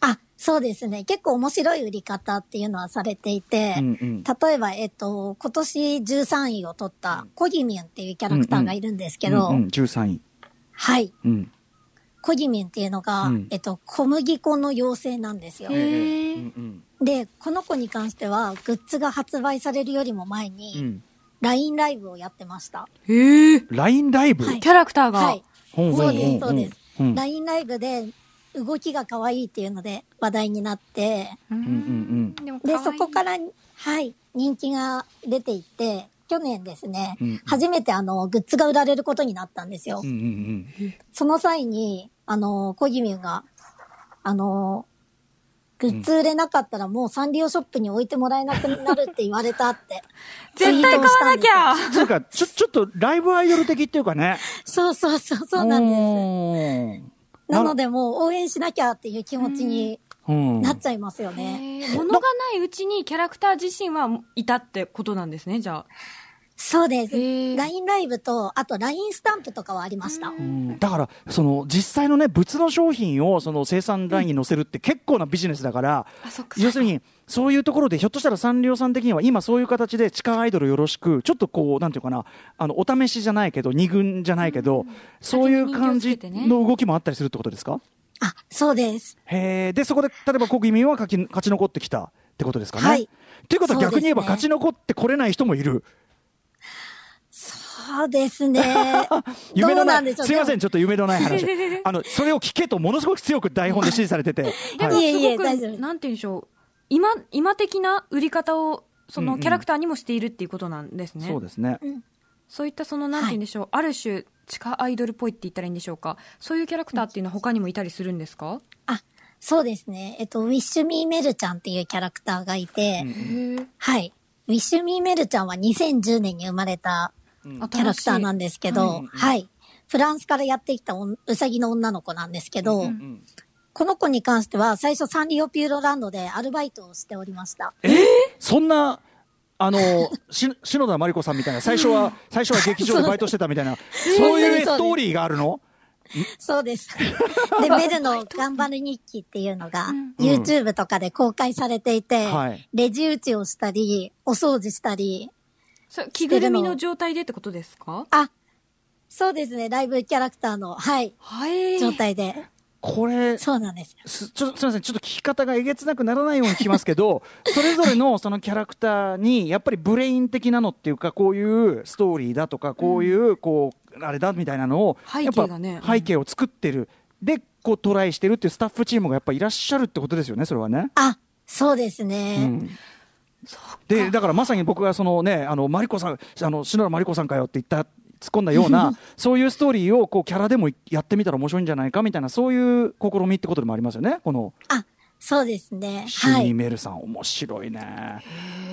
あ、そうですね。結構面白い売り方っていうのはされていて、うんうん。例えば、えっと、今年13位を取ったコギミュンっていうキャラクターがいるんですけど、うんうん、13位、はい。うんコギミュンっていうのが、うん。えっと、小麦粉の妖精なんですよ。で、この子に関しては、グッズが発売されるよりも前うに、ん、LINE ライブをやってました。へえ。LINE ライブ、はい。キャラクターが。はい。そうです、そうです。うん LINE ライブで、動きが可愛いっていうので話題になって、ううんうん。でそこから、はい、人気が出ていって、去年ですね、うん初めてあの、グッズが売られることになったんですよ。うんうんうん。その際に、あの、コギミューが、あの、グッズ売れなかったらもうサンリオショップに置いてもらえなくなるって言われたって。絶対買わなきゃ。つうかちょちょっとライブアイドル的っていうかね。そうそうそう、そうなんです。なのでもう応援しなきゃっていう気持ちにうんなっちゃいますよね。物がないうちにキャラクター自身はいたってことなんですね、じゃあ。そうです。LINE ライブと、あと LINE スタンプとかはありました。うんだからその実際のね物の商品をその生産ラインに載せるって結構なビジネスだから。要するにそういうところでひょっとしたらサンリオさん的には今そういう形で地下アイドルよろしくちょっとこうなんていうかなあのお試しじゃないけど二軍じゃないけど、そういう感じの動きもあったりするってことですか？あ、そうです。へえでそこで例えば国民は勝ち勝ち残ってきたってことですかね？はいということは逆に言えばね勝ち残ってこれない人もいる。そうですね。夢のないどうなんでしょう？すいませんでちょっと夢のない話 あのそれを聞けとものすごく強く台本で指示されてて、でもはいいえいえすごく大丈夫なんて言うんでしょう。今、今的な売り方を、そうんうんのキャラクターにもしているっていうことなんですね。そうですね。そういったその、なんて言うんでしょう。ある種、地下アイドルっぽいって言ったらいいんでしょうか？そういうキャラクターっていうのは他にもいたりするんですか？あ、そうですね。えっと、ウィッシュミーメルちゃんっていうキャラクターがいて。はい。ウィッシュミーメルちゃんは2010年に生まれたキャラクターなんですけど、うんはい。フランスからやってきたうさぎの女の子なんですけど、んこの子に関しては最初サンリオピューロランドでアルバイトをしておりました。そんな、あの、し篠田麻里子さんみたいな、最初は、最初は劇場でバイトしてたみたいな、そういうストーリーがあるの？そうです。で、ベルの頑張る日記っていうのが、YouTube とかで公開されていて、はい。レジ打ちをしたり、お掃除したり、それ着ぐるみの状態でってことですか？あ、そうですね、ライブキャラクターの、はい、はい。状態で。これ、そうなんです。すちょすみません、ちょっと聞き方がえげつなくならないように聞きますけど、それぞれのそのキャラクターに、やっぱりブレイン的なのっていうか、こういうストーリーだとか、こういう、こう、あれだみたいなのを、背やっぱ景がね背景を作ってる。で、こうトライしてるっていうスタッフチームがやっぱいらっしゃるってことですよね、それはね。あ、そうですね。うんでだからまさに僕がそのねあのマリコさんあの篠原マリコさんかよって言った突っ込んだような そういうストーリーをこうキャラでもやってみたら面白いんじゃないかみたいなそういう試みってことでもありますよねこのあ、そうですね。シはい。ュニメルさん、面白いね。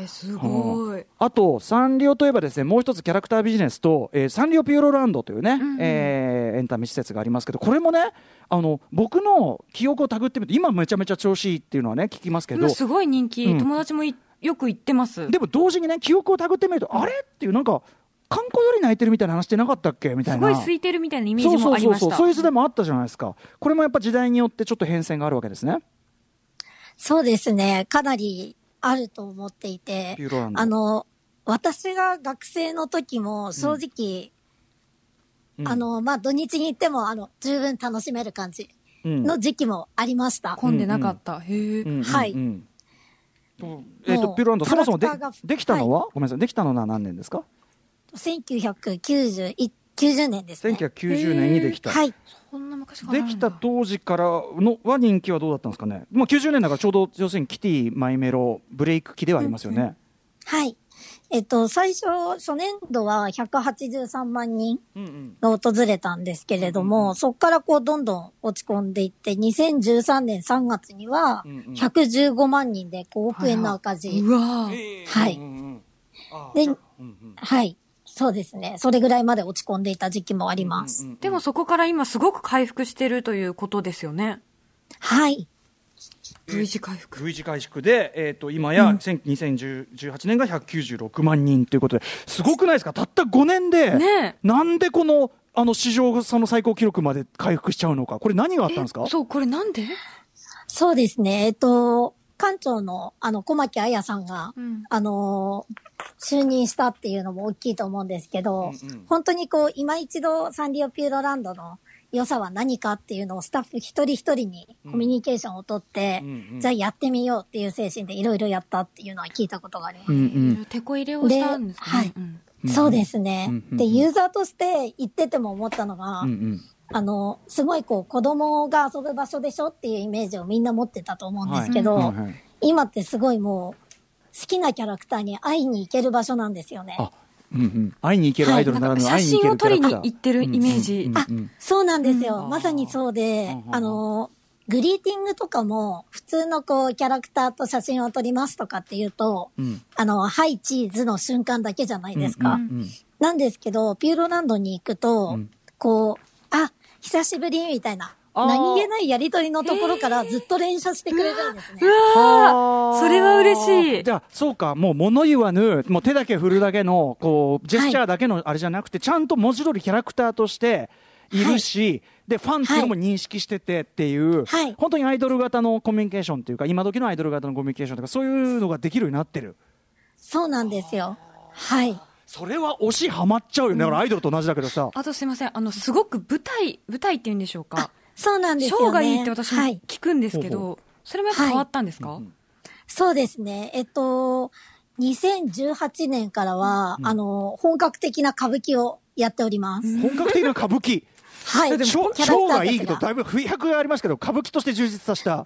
すごい。あと、サンリオといえばですね、もう一つキャラクタービジネスと、えーサンリオピューロランドというね、んうんえーエンタメ施設がありますけど、これもね、あの、僕の記憶をたぐってみると、今めちゃめちゃ調子いいっていうのはね、聞きますけど今、すごい人気、うん友達もいよく行ってます。でも同時にね、記憶をたぐってみると、あれ？っていう、なんか、観光鳥泣いてるみたいな話ってなかったっけ？みたいな。すごい空いてるみたいなイメージそうそうそう、もありました。そういう時代もあったじゃないですか。これもやっぱ時代によってちょっと変遷があるわけですね。そうですね。かなりあると思っていてピューロラン、ドあの、私が学生の時も正直、うんあ、の、まあ、土日に行っても、あの、十分楽しめる感じうんの時期もありました。混んでなかった。へえ。うんうんうんはいとえっ、と、もうピューロランド、そもそもでできたのは、ごめんなさい、できたのは何年ですか？1990 90年ですね。1990年にできた。はい。そんな昔できた当時からのは人気はどうだったんですかね。まあ90年だからちょうど要するにキティマイメロブレイク期ではありますよね。はい。えっと、最初、初年度は183万人うんうん。が訪れたんですけれども、そこからこう、どんどん落ち込んでいって、2013年3月にはうんうん、115万人で5億円の赤字。うわーはいうんうんうんあでうんうんはい。そうですね。それぐらいまで落ち込んでいた時期もあります。うんうんでもそこから今すごく回復してるということですよね。はい。V 字回復。V 字回復で、えー、と今や1000 2018年が196万人ということですごくないですか？たった5年で、ねなんでこのあの史上その最高記録まで回復しちゃうのかこれ何があったんですか？そう、これなんで？そうですね。えっと、館長の、あの、小牧彩さんが、うん。あのー就任したっていうのも大きいと思うんですけど、うんうん。本当にこう、今一度サンリオピューロランドの良さは何かっていうのをスタッフ一人一人にコミュニケーションをとって、うんうん。じゃあやってみようっていう精神でいろいろやったっていうのは聞いたことがあります。うんうん。手こ入れをしたんですかね。でうん。うんそうですね。うんうん。で、ユーザーとして言ってても思ったのが、うんうんあの、すごいこう、子供が遊ぶ場所でしょっていうイメージをみんな持ってたと思うんですけど、はい。はいはい今ってすごいもう、好きなキャラクターに会いに行ける場所なんですよね。あ、うんうん。会いに行けるアイドルならぬ写会いに行け真を撮りに行ってるイメージ。あ、そうなんですよ。まさにそうでうん、あの、グリーティングとかも、普通のこう、キャラクターと写真を撮りますとかっていうと、うん。あの、はい、チーズの瞬間だけじゃないですか。うんうんなんですけど、ピューロランドに行くと、うん。こう、あ、久しぶりみたいな、何気ないやりとりのところからずっと連射してくれるんですね。うわーそれは嬉しいじ。ゃあ、そうか、もう物言わぬ、もう手だけ振るだけの、こう、ジェスチャーだけのあれじゃなくて、ちゃんと文字通りキャラクターとしているし、で、ファンっていうのも認識しててっていう、はい本当にアイドル型のコミュニケーションっていうか、今時のアイドル型のコミュニケーションとか、そういうのができるようになってる。そうなんですよ。はい。それは推しハマっちゃうよね。だからアイドルと同じだけどさ。あとすいません。あの、すごく舞台、舞台っていうんでしょうか。そうなんですよね。ショーがいいって私もはい。聞くんですけほうど、それもやっぱ変わったんですか？そうですね。えっと、2018年からは、あの、本格的な歌舞伎をやっております。本格的な歌舞伎？はい。ショーキャラクターショーがいいけど、だいぶ不役がありますけど、歌舞伎として充実させた。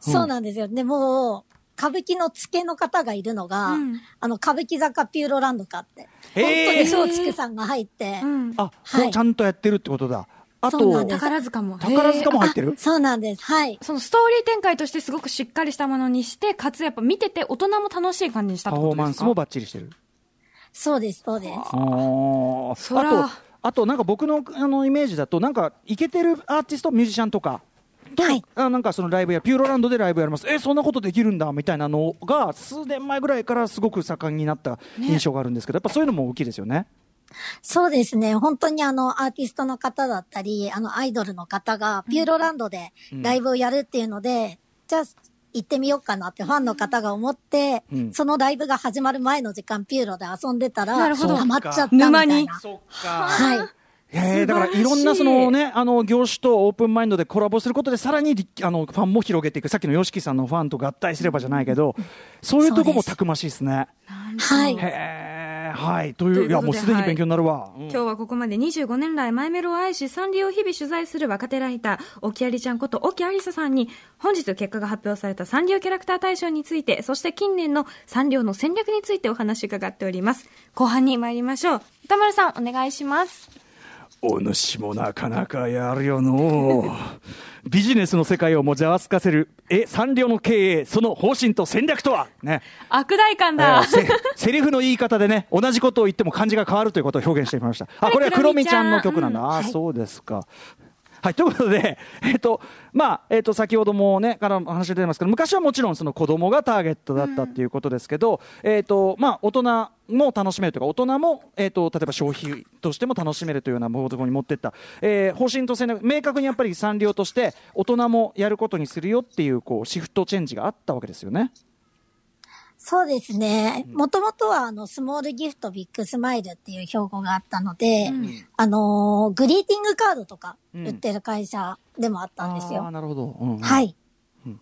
そうなんですよ。でも、歌舞伎の付けの方がいるのが、うんあの、歌舞伎坂ピューロランドかって。本当に松竹さんが入って、うん。あ、はいちゃんとやってるってことだ。あと宝塚も。宝塚も入ってる？そうなんです。はい。そのストーリー展開としてすごくしっかりしたものにして、かつやっぱ見てて大人も楽しい感じにしたっパてことですか？フォーマンスもバッチリしてる。そうです、そうです。あーそらあと、あとなんか僕のあのイメージだと、なんか、イケてるアーティスト、ミュージシャンとか、と、はいあなんかそのライブや、ピューロランドでライブやります。え、そんなことできるんだ、みたいなのが、数年前ぐらいからすごく盛んになった印象があるんですけど、やっぱそういうのも大きいですよね。そうですね。本当にあの、アーティストの方だったり、あの、アイドルの方が、ピューロランドでライブをやるっていうので、じゃあ、行ってみようかなってファンの方が思って、うんそのライブが始まる前の時間、ピューロで遊んでたら、なるほどハマっちゃったみたいな。そっはい。へえだからいいろんなそのね、あの業種とオープンマインドでコラボすることで、さらにりあのファンも広げていく、さっきの YOSHIKI さんのファンと合体すればじゃないけど、そういうとこもたくましいですね。はい。はい。という、といや、もうすでに勉強になるわ。うん今日はここまで25年来マイメロを愛しサンリオを日々取材する若手ライター沖有ちゃんこと沖有沙さんに本日結果が発表されたサンリオキャラクター大賞についてそして近年のサンリオの戦略についてお話伺っております後半に参りましょう歌丸さんお願いしますお主もなかなかやるよのうビジネスの世界をもざわつかせる、え、サンリオの経営、その方針と戦略とは？ね。悪大感えだ、ーせ セリフの言い方でね、同じことを言っても漢字が変わるということを表現してみました。あ、これはクロミちゃんの曲なんだ。あー、そうですか。はい、ということで、えっ、と、まあ、えっ、と、先ほどもね、からお話出てますけど、昔はもちろんその子供がターゲットだったっていうことですけど、えっ、と、まあ、大人も楽しめるというか、大人も、えー、と、例えば消費としても楽しめるというようなものに持っていった、えー方針と戦略、明確にやっぱり産業として、大人もやることにするよっていう、こう、シフトチェンジがあったわけですよね。そうですね。もともとは、あの、スモールギフトビッグスマイルっていう標語があったので、あのーグリーティングカードとか売ってる会社でもあったんですよ。あーなるほど。うんうん。はい。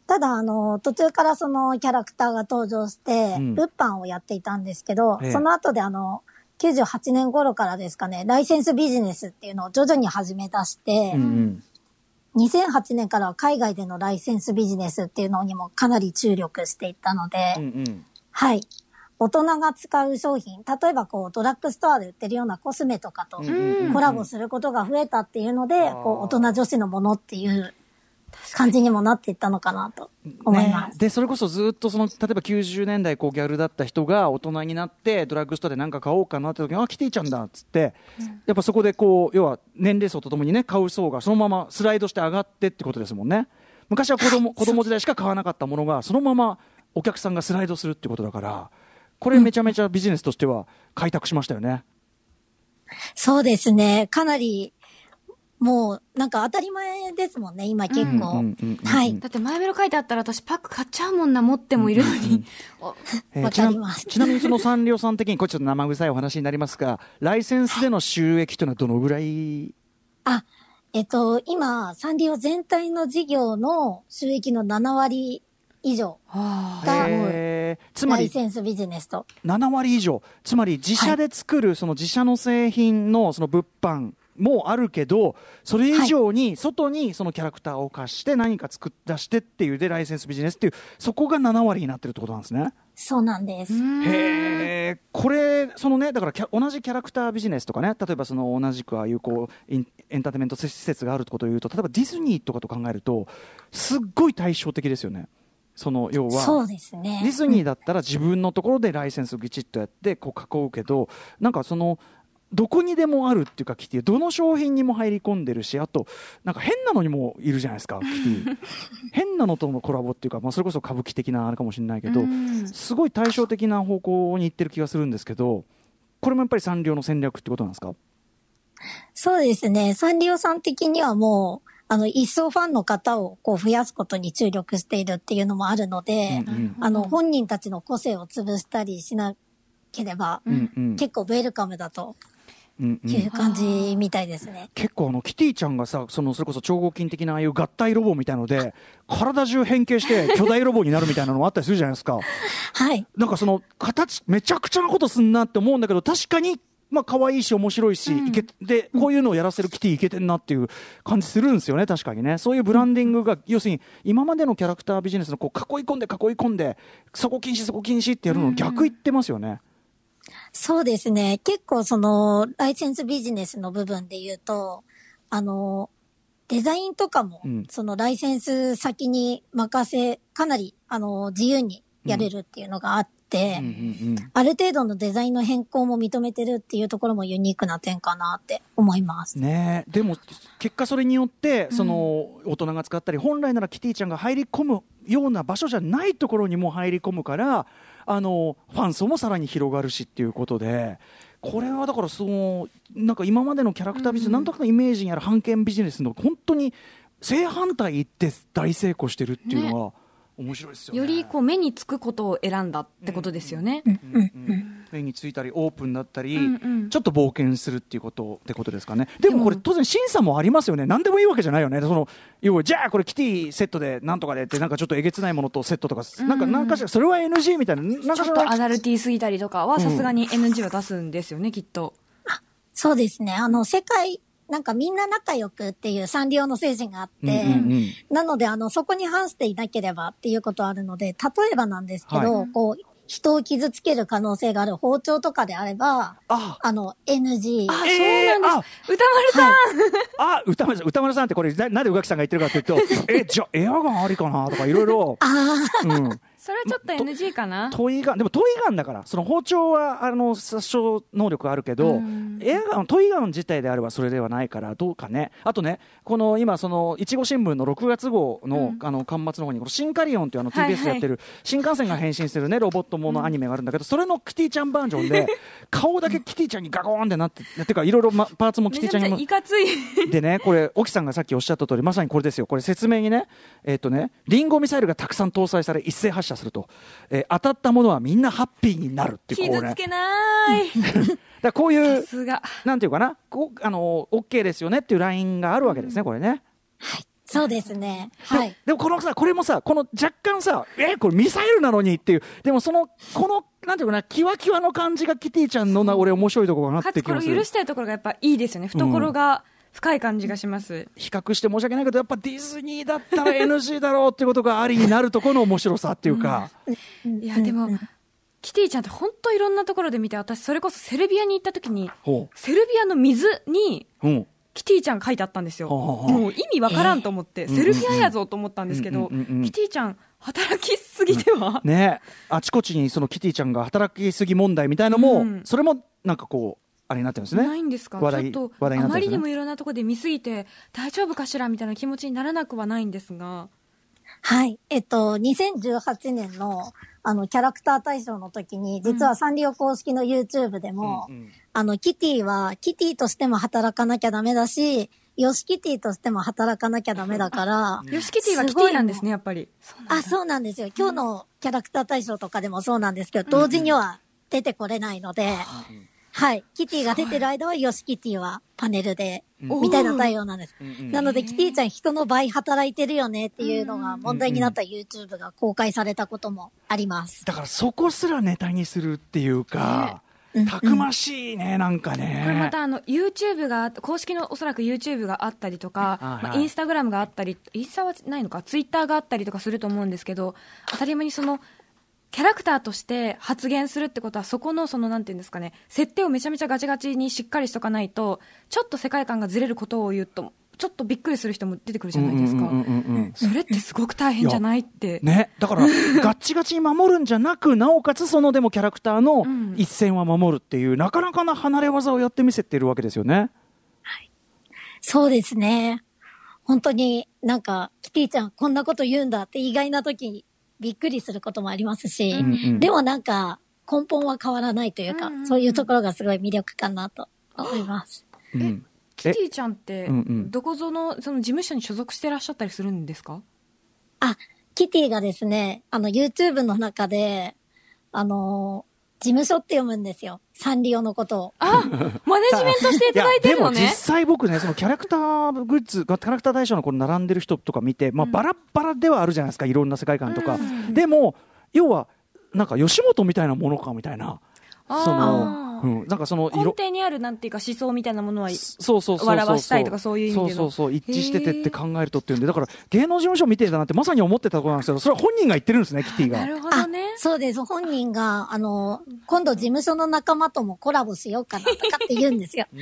ただ、あの、途中からそのキャラクターが登場して、うん。物販をやっていたんですけど、ええ。その後であの、98年頃からですかね、ライセンスビジネスっていうのを徐々に始め出して、うんうん。2008年からは海外でのライセンスビジネスっていうのにもかなり注力していったので、うんうんはい。大人が使う商品、例えばこうドラッグストアで売ってるようなコスメとかとんコラボすることが増えたっていうので、こう大人女子のものっていう感じにもなっていったのかなと思います。ね。でそれこそずっとその例えば90年代こうギャルだった人が大人になってドラッグストアで何か買おうかなって時にあキティちゃんだっつって、やっぱそこでこう要は年齢層とともにね買う層がそのままスライドして上がってってことですもんね。昔は子供子供時代しか買わなかったものがそのままお客さんがスライドするってことだからこれめちゃめちゃビジネスとしては開拓しましたよね、そうですね。かなり、もうなんか当たり前ですもんね、今結構。うんうんうんうんはい。だって前メロ書いてあったら私パック買っちゃうもんな持ってもいるのに、おわかりますちなみにそのサンリオさん的にこれちょっと生臭いお話になりますがライセンスでの収益というのはどのぐらい？あ、えっと、今、サンリオ全体の事業の収益の7割以上が、ライりセンスビジネスと。7割以上つまり自社で作るその自社の製品のその物販もあるけどそれ以上に外にそのキャラクターを貸して何か作っ出してっていうでライセンスビジネスっていうそこが7割になってるってことなんですね。そうなんです。へえこれそのねだから同じキャラクタービジネスとかね例えばその同じくああいうこうインエンターテインメント施設があるってことを言うと例えばディズニーとかと考えるとすっごい対照的ですよね。その要はそうですね。ディズニーだったら自分のところでライセンスをきちっとやってこう囲うけどなんかそのどこにでもあるっていうかキティどの商品にも入り込んでるしあとなんか変なのにもいるじゃないですかキティ 変なのとのコラボっていうか、まあ、それこそ歌舞伎的なあれかもしれないけどうんすごい対照的な方向に行ってる気がするんですけどこれもやっぱりサンリオの戦略ってことなんですか？そうですね。サンリオさん的にはもう、あの、一層ファンの方をこう増やすことに注力しているっていうのもあるので、うんうん。あの、本人たちの個性を潰したりしなければ、うんうん。結構ウェルカムだとうんうん。いう感じみたいですね。結構あのキティちゃんがさそのそれこそ超合金的なああいう合体ロボみたいので体中変形して巨大ロボになるみたいなのもあったりするじゃないですか。はい。なんかその形めちゃくちゃなことすんなって思うんだけど確かにまあ可愛いし面白いし、いけでこういうのをやらせるキティいけてんなっていう感じするんですよね確かにね。そういうブランディングが、要するに今までのキャラクタービジネスのこう囲い込んで囲い込んでそこ禁止そこ禁止ってやるの逆言ってますよね、そうですね。結構その、ライセンスビジネスの部分で言うと、あの、デザインとかも、うん。そのライセンス先に任せ、かなり、あの、自由にやれるっていうのがあっある程度のデザインの変更も認めてるっていうところもユニークな点かなって思います。ねえでも結果それによってその大人が使ったり本来ならキティちゃんが入り込むような場所じゃないところにも入り込むからあのファン層もさらに広がるしっていうことで。これはだからそのなんか今までのキャラクタービジネス、なんとなくのイメージにある版権ビジネスの本当に正反対って大成功してるっていうのは面白いですよね。よりこう目につくことを選んだってことですよね。目についたりオープンだったり、うんうん。ちょっと冒険するっていうことってことですかね。でもこれ当然審査もありますよね。何でもいいわけじゃないよね。その要はじゃあこれキティセットでなんとかでってなんかちょっとえげつないものとセットとか、なんかなんかしらそれは NG みたいななんかちょっとアダルティーすぎたりとかはさすがに NG は出すんですよね、きっと。そうですね。あの、世界、なんかみんな仲良くっていうサンリオの精神があって、うんうんうん。なので、あの、そこに反していなければっていうことはあるので、例えばなんですけど、はこう、人を傷つける可能性がある包丁とかであれば、あ。あの、NG。あ、えーそうなんです。歌丸さん、あ歌丸さん歌丸さんってこれななんで宇垣さんが言ってるかというとえじゃあエアガンありかなとかいろいろ。ああ、うんそれはちょっと NG かな？トイガンでもトイガンだからその包丁はあの殺傷能力あるけど、うん。エアガントイガン自体であればそれではないからどうかね。あとねこの今そのいちご新聞の6月号の,、あの巻末の方にこのシンカリオンっていうあの TBS でやってる新幹線が変身するねロボットものアニメがあるんだけど、それのキティちゃんバージョンで 顔だけキティちゃんにガコーンってなってっていうかいろいろまパーツもキティちゃんにいかつい。でね、これ、沖さんがさっきおっしゃった通り、まさにこれですよ。これ説明にね、えっ、とね、リンゴミサイルがたくさん搭載され、一斉発射すると。えー当たったものはみんなハッピーになるっていう、こうね。傷つけない。だからこういう。なんていうかな、こう、あの、OK ですよねっていうラインがあるわけですね、これね。そうですね。はい。でもこのさ、これもさ、この若干さ、えこれミサイルなのにっていう、でもその、この、なんていうかな、キワキワの感じがキティちゃんのな、俺面白いところがなっかつこれてきまするを許してるところがやっぱいいですよね。懐が深い感じがします。比較して申し訳ないけど、やっぱディズニーだったら NG だろうっていうことがありになるところの面白さっていうか。いや、でも、キティちゃんって本当いろんなところで見て、私それこそセルビアに行った時に、ほセルビアの水にう。うん。キティちゃん書いてあったんですよ。もう意味わからんと思って、セルビアやぞと思ったんですけど、うんうんうんうんキティちゃん働きすぎでは、ねあちこちにそのキティちゃんが働きすぎ問題みたいのも、うんそれもなんかこう、あれになってるんですね。ないんですか？ちょっと、ね。あまりにもいろんなところで見すぎて大丈夫かしらみたいな気持ちにならなくはないんですが、はい。えっと、2018年の、あの、キャラクター大賞の時に、実はサンリオ公式の YouTube でも、うんうん。あの、キティは、キティとしても働かなきゃダメだし、ヨシキティとしても働かなきゃダメだから、ヨシキティはキティなんですね、やっぱり。あ、そうなんですよ。今日のキャラクター大賞とかでもそうなんですけど、同時には出てこれないので、はい。キティが出てる間は、ヨシキティはパネルで、うんみたいな対応なんです。うんなので、キティちゃん人の倍働いてるよねっていうのが問題になった YouTube が公開されたこともあります。だからそこすらネタにするっていうか、たくましいね、なんかね。これまたあの YouTube があって公式のおそらく YouTube があったりとか、はいまあ、インスタグラムがあったりインスタはないのかツイッターがあったりとかすると思うんですけど当たり前にそのキャラクターとして発言するってことはそこのそのなんていうんですかね設定をめちゃめちゃガチガチにしっかりしとかないとちょっと世界観がずれることを言うとちょっとびっくりする人も出てくるじゃないですか、それってすごく大変じゃないって、ね、だから、ガッチガチに守るんじゃなく、なおかつそのでもキャラクターのうん。一線は守るっていう、なかなかな離れ技をやってみせてるわけですよね。そうですね。本当になんか、キティちゃんこんなこと言うんだって意外な時にびっくりすることもありますし、うんうん。でもなんか根本は変わらないというか、うんうんうん。そういうところがすごい魅力かなと思います。うん。キティちゃんって、どこぞのその事務所に所属してらっしゃったりするんですか？あ、キティがですね、あの YouTube の中で、あの事務所って読むんですよ。サンリオのことを。あマネジメントしていただいてるのねやでも実際僕ね、そのキャラクターグッズ、キャラクター大賞のこの並んでる人とか見て、まあ、バラッバラではあるじゃないですか、いろんな世界観とか。うんでも、要は、なんか吉本みたいなものかみたいな。その、うん、なんかその根底にあるなんていうか思想みたいなものはそうそうそうそう。笑わしたいとかそういう意味でのそうそうそう。一致しててって考えるとっていうんで、だから芸能事務所見てたなってまさに思ってたところなんですけど、それは本人が言ってるんですね、キティが。なるほどねそうです。本人が、あの、今度事務所の仲間ともコラボしようかなとかって言うんですよ。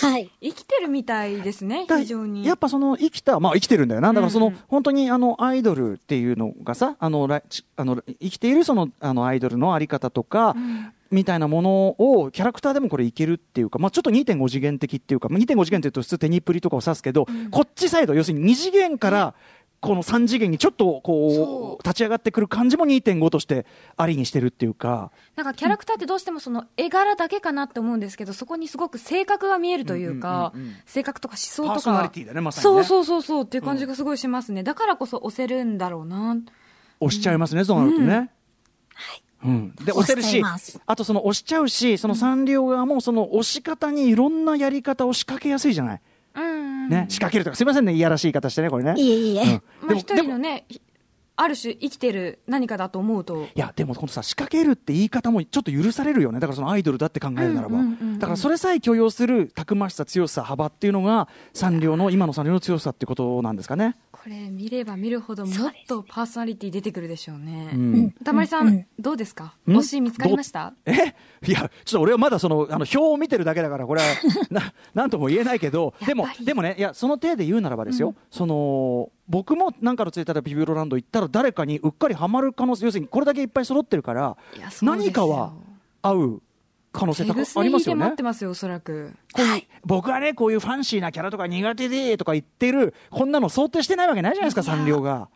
はい。生きてるみたいですねだ非常にやっぱその生きた、まあ生きてるんだよな。だからその、うんうん本当にあのアイドルっていうのがさ、あの、あの生きているそのあのアイドルのあり方とか、うんみたいなものをキャラクターでもこれいけるっていうか、まあちょっと2.5次元的っていうか、まあ2.5次元って言うと普通テニプリとかを指すけど、こっちサイド、要するに2次元から、この3次元にちょっとこそう。立ち上がってくる感じも2.5としてありにしてるっていうか、なんかキャラクターってどうしてもその絵柄だけかなって思うんですけどそこにすごく性格が見えるというか、うんうんうんうん。性格とか思想とかパーソナリティだねまさにね。そうそうそうそう。っていう感じがすごいしますね、だからこそ押せるんだろうな。押しちゃいますね、そうなるとね。うん、で押せる押しあとその押しちゃうしそのサンリオ側もその押し方にいろんなやり方を仕掛けやすいじゃない、うん。ね、仕掛けるとかすいませんねいやらしい言い方してねこれね。いえいえ。うん。まあ、一人のねひある種生きてる何かだと思うと。いやでもこのさ仕掛けるって言い方もちょっと許されるよね。だからそのアイドルだって考えるならば、うんうんうんうん。だからそれさえ許容するたくましさ強さ幅っていうのがサンリオの今のサンリオの強さってことなんですかね、これ見れば見るほどもっとパーソナリティ出てくるでしょうね。うん。たまりさん、どうですか？ん？推し見つかりました？え？いや、ちょっと俺はまだその、あの、表を見てるだけだから、これは、な、なんとも言えないけど、でもでもね、いや、その体で言うならばですよ、その、僕もなんかのツイッターでビビロランド行ったら誰かにうっかりハマる可能性、要するにこれだけいっぱい揃ってるから何かは合う可能性高ありますよね。って。ますよおそらく。こういう僕はね、こういうファンシーなキャラとか苦手でとか言ってる、こんなの想定してないわけないじゃないですか、サンリオが。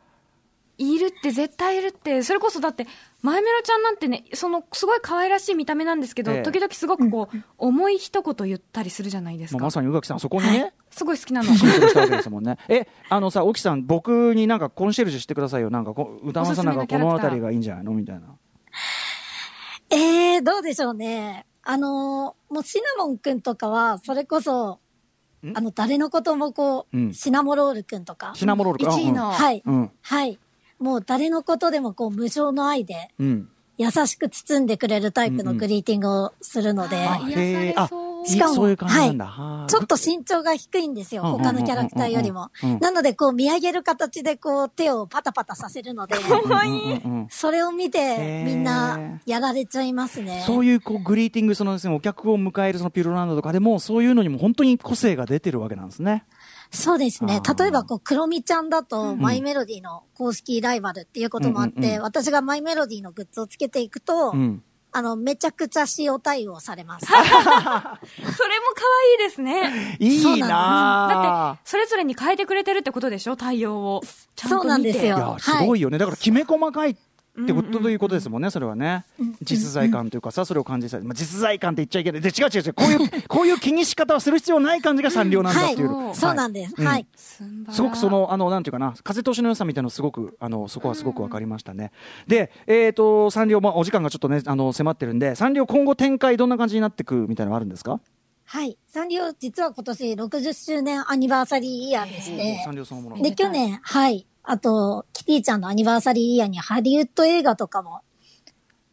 いるって絶対いるって。それこそだってマイメロちゃんなんてねそのすごい可愛らしい見た目なんですけど、ええ。時々すごくこう、重い一言言ったりするじゃないですか、まあまさに宇垣さん、そこにね、すごい好きなの。ね。え、あのさ、沖さん、僕になんかコンシェルジュしてくださいよ。なんかこ、歌丸さんなんかこの辺りがいいんじゃないの？みたいな。えー、どうでしょうね。あのーもうシナモンくんとかは、それこそ、ん？あの、誰のこともこう、うんシナモロールくんとか。シナモロールか。1位の、はい。うん。はい。もう誰のことでもこう、無償の愛で、うん。うん。優しく包んでくれるタイプのグリーティングをするので、あ癒されあそういいしかもそういう感じなんだ。はちょっと身長が低いんですよ、うん他のキャラクターよりも。なので、こう、見上げる形で、こう、手をパタパタさせるので、可愛いうんうんうん。それを見へて、ー。みんな、やられちゃいますね。そういうこうグリーティング、そのですね、お客を迎えるそのピューロランドとかでも、そういうのにも本当に個性が出てるわけなんですね。そうですね。例えば、こう、クロミちゃんだと、マイメロディの公式ライバルっていうこともあって、私がマイメロディのグッズをつけていくと、うん。あの、めちゃくちゃ塩対応されます。それも可愛いですね。いいなだってそれぞれに変えてくれてるってことでしょ？対応を。ちゃんと見て。そうなんですよ。いや、すごいよね。だから、きめ細かいってことということですもんね、それはね。実在感というかさ、それを感じさせまあ、実在感って言っちゃいけない。で、違う違う違う。こういう、こういう気にし方はする必要ない感じがサンリオなんだっていう。はいそうなんです。うんはい。すごくその、あの、なんていうかな、風通しの良さみたいなのすごく、あの、そこはすごくわかりましたね。で、えっ、と、サンリオ、まあ、お時間がちょっとね、あの、迫ってるんで、サンリオ今後展開どんな感じになっていくみたいなのあるんですか？はい。サンリオ、実は今年60周年アニバーサリーイヤーでしてサン、リオそのもの。で、去年、はい。あと、キティちゃんのアニバーサリーイヤーにハリウッド映画とかも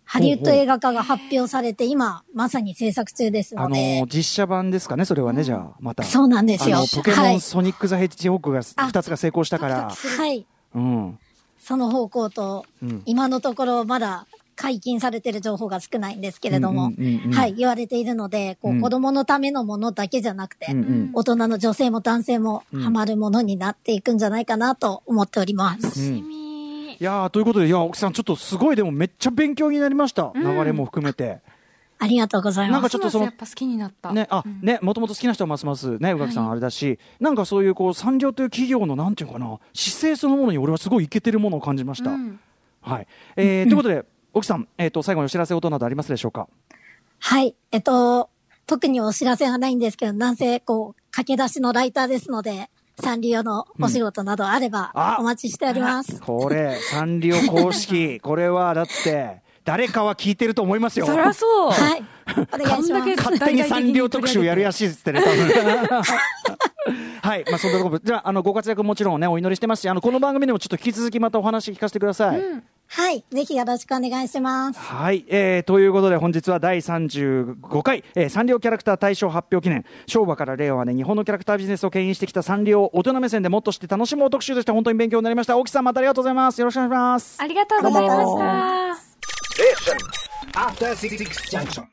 ハリウッド映画化が発表されて、今、まさに制作中ですあのので、実写版ですかね、それはね、じゃあ、また。そうなんですよ。あのポケモン、はい。ソニック・ザ・ヘッジホークが2つが成功したから、はい。うん。その方向と、うん。今のところまだ解禁されてる情報が少ないんですけれども、うんうんうんうんはい、言われているので、こうんう、子供のためのものだけじゃなくて、うんうん大人の女性も男性もハマるものになっていくんじゃないかなと思っております。楽しみ。いやーということで、いや、奥さん、ちょっとすごい、でもめっちゃ勉強になりました。流れも含めて。ありがとうございなんます。かちょっとそのやっぱ好きになった。ね、あ、ね、もともと好きな人はますますね、宇垣さんあれだし、なんかそういうこう、産業という企業のなんていうのかな、姿勢そのものに俺はすごいイケてるものを感じました。うんはい。えー、ということで、奥さん、えっ、と、最後にお知らせ音などありますでしょうか？はい。えっと、特にお知らせはないんですけど、なんせ、こう、駆け出しのライターですので、サンリオのお仕事などあればあ、お待ちしております。これ、サンリオ公式、これはだって、誰かは聞いてると思いますよ。そりゃそう。はい。お願いしこんだけます。勝手にサンリオ特集やるやしいっつってね、多分。はい、まあ、そんなところで、じゃあ、あの、ご活躍もちろんね、お祈りしてますし、あの、この番組でもちょっと引き続きまたお話聞かせてください。はい。ぜひよろしくお願いします。はい、えー、ということで本日は第35回、えー、サンリオキャラクター大賞発表記念昭和から令和まで日本のキャラクタービジネスを牽引してきたサンリオを大人目線でもっと知って楽しもう特集として本当に勉強になりました大木さんまたありがとうございますよろしくお願いしますありがとうございました。